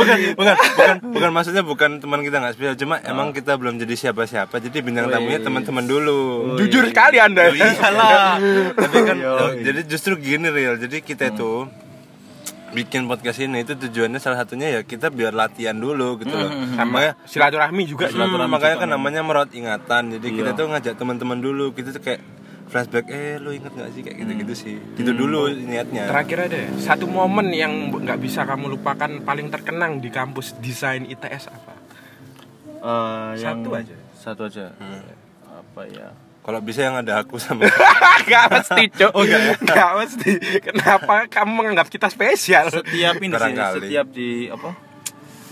bukan, bukan, bukan, bukan maksudnya bukan teman kita nggak spesial, cuma emang kita belum jadi siapa-siapa. Jadi bintang tamunya teman-teman dulu. Jujur sekali Anda. Iyalah. Tapi kan oh, jadi justru gini real. Jadi kita itu bikin podcast ini itu tujuannya salah satunya ya kita biar latihan dulu gitu loh. Sama Silaturahmi juga Hmm, makanya kan namanya merawat ingatan. Jadi kita tuh ngajak teman-teman dulu. Kita tuh kayak flashback, eh lu inget gak sih kayak gitu-gitu sih. Gitu dulu niatnya. Terakhir ada ya, satu momen yang nggak bisa kamu lupakan paling terkenang di kampus desain ITS apa? Eh, yang Satu aja. Satu aja. Apa ya? Kalau bisa yang ada aku sama Gak mesti, Cok. Oh, Gak mesti. Kenapa kamu menganggap kita spesial? Setiap ini sih, setiap di apa?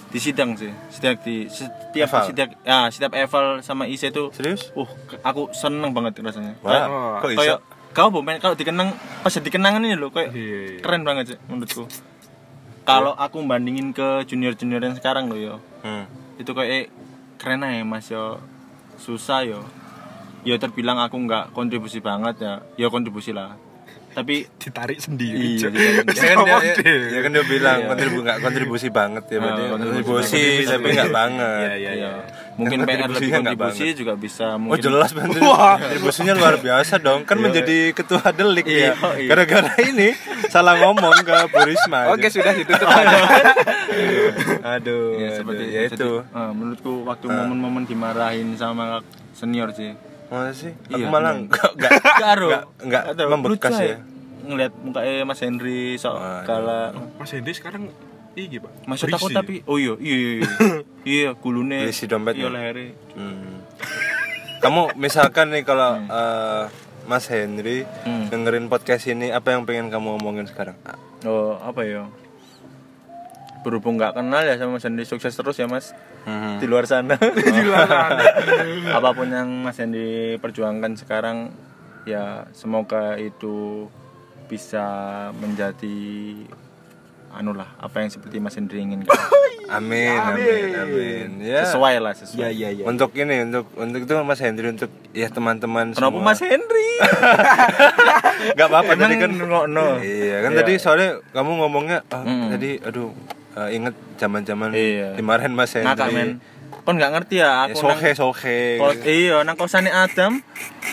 di sidang sih setiap di setiap Eval? setiap ya setiap eval sama IC itu Serius? uh aku seneng banget rasanya Wah, Oh, kok kayak bisa? kau bomen kalau dikenang pas jadi kenangan ini loh kayak Iya, iya. keren banget sih menurutku kalau aku bandingin ke junior junior yang sekarang loh yo Hmm. itu kayak eh, keren aja mas yo susah yo ya terbilang aku nggak kontribusi banget ya. Ya kontribusi lah. Tapi ditarik sendiri iya Ya kan dia, ya, ya kan dia bilang Iya. kontribu nggak kontribusi banget ya, Ah, berarti kontribusi kontribusi banget. tapi nggak banget. Iya, iya, ya mungkin PR lebih kontribusi juga bisa Oh mungkin jelas banget kontribusinya luar biasa dong. Kan menjadi ketua delik Iya, ya iya. gara-gara ini salah ngomong ke Bu Risma aja. oke sudah ditutup. Aduh ya seperti aduh, ya jadi, itu eh, menurutku waktu momen-momen dimarahin sama senior sih Masa sih aku Iya, malah bener. nggak nggak Karo. nggak nggak Ada, membekas lucu ya ngeliat mukanya Mas Henry sok Waduh. kala mas Hendy sekarang iya pak Masuk Berisi. takut tapi oh iya iya iya iya, iya gulune Berisi dompetnya. iya lehernya Hmm. kamu misalkan nih kalau eh, Mas Henry Hmm. dengerin podcast ini apa yang pengen kamu omongin sekarang oh apa ya berhubung nggak kenal ya sama Mas Henry sukses terus ya Mas Hmm. di luar sana di luar sana apa pun yang Mas Henry perjuangkan sekarang ya semoga itu bisa menjadi anu lah apa yang seperti Mas Henry inginkan Amin, amin, amin. Ya. sesuai lah sesuai ya ya ya Untuk ini, untuk untuk itu Mas Hendri untuk ya teman-teman kenapa semua. Mas Henry Gak apa-apa tadi kan. ngono? Iya kan Iya. tadi soalnya kamu ngomongnya ah, Mm. tadi aduh eh, inget zaman-zaman Iya. dimarahin Mas Hendri. ngakak men kon nggak ngerti ya Ya, aku nang sohe sohe. kos iya nang kosane Adam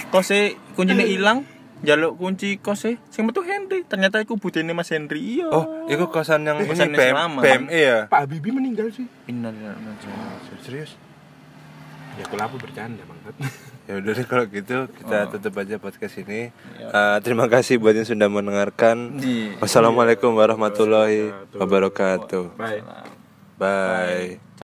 kose kuncinya hilang jaluk kunci kose sing metu Henry ternyata iku budene Mas Henry iya Oh, itu kosan yang ini Kosan yang BM. BME ya? Pak Habibie meninggal sih Innalillahi Serius? ya kalau aku bercanda banget Ya udah deh kalau gitu kita tutup aja podcast ini. Ya. Eh, terima kasih buat yang sudah mendengarkan. Wassalamualaikum warahmatullahi wabarakatuh. bye Bye.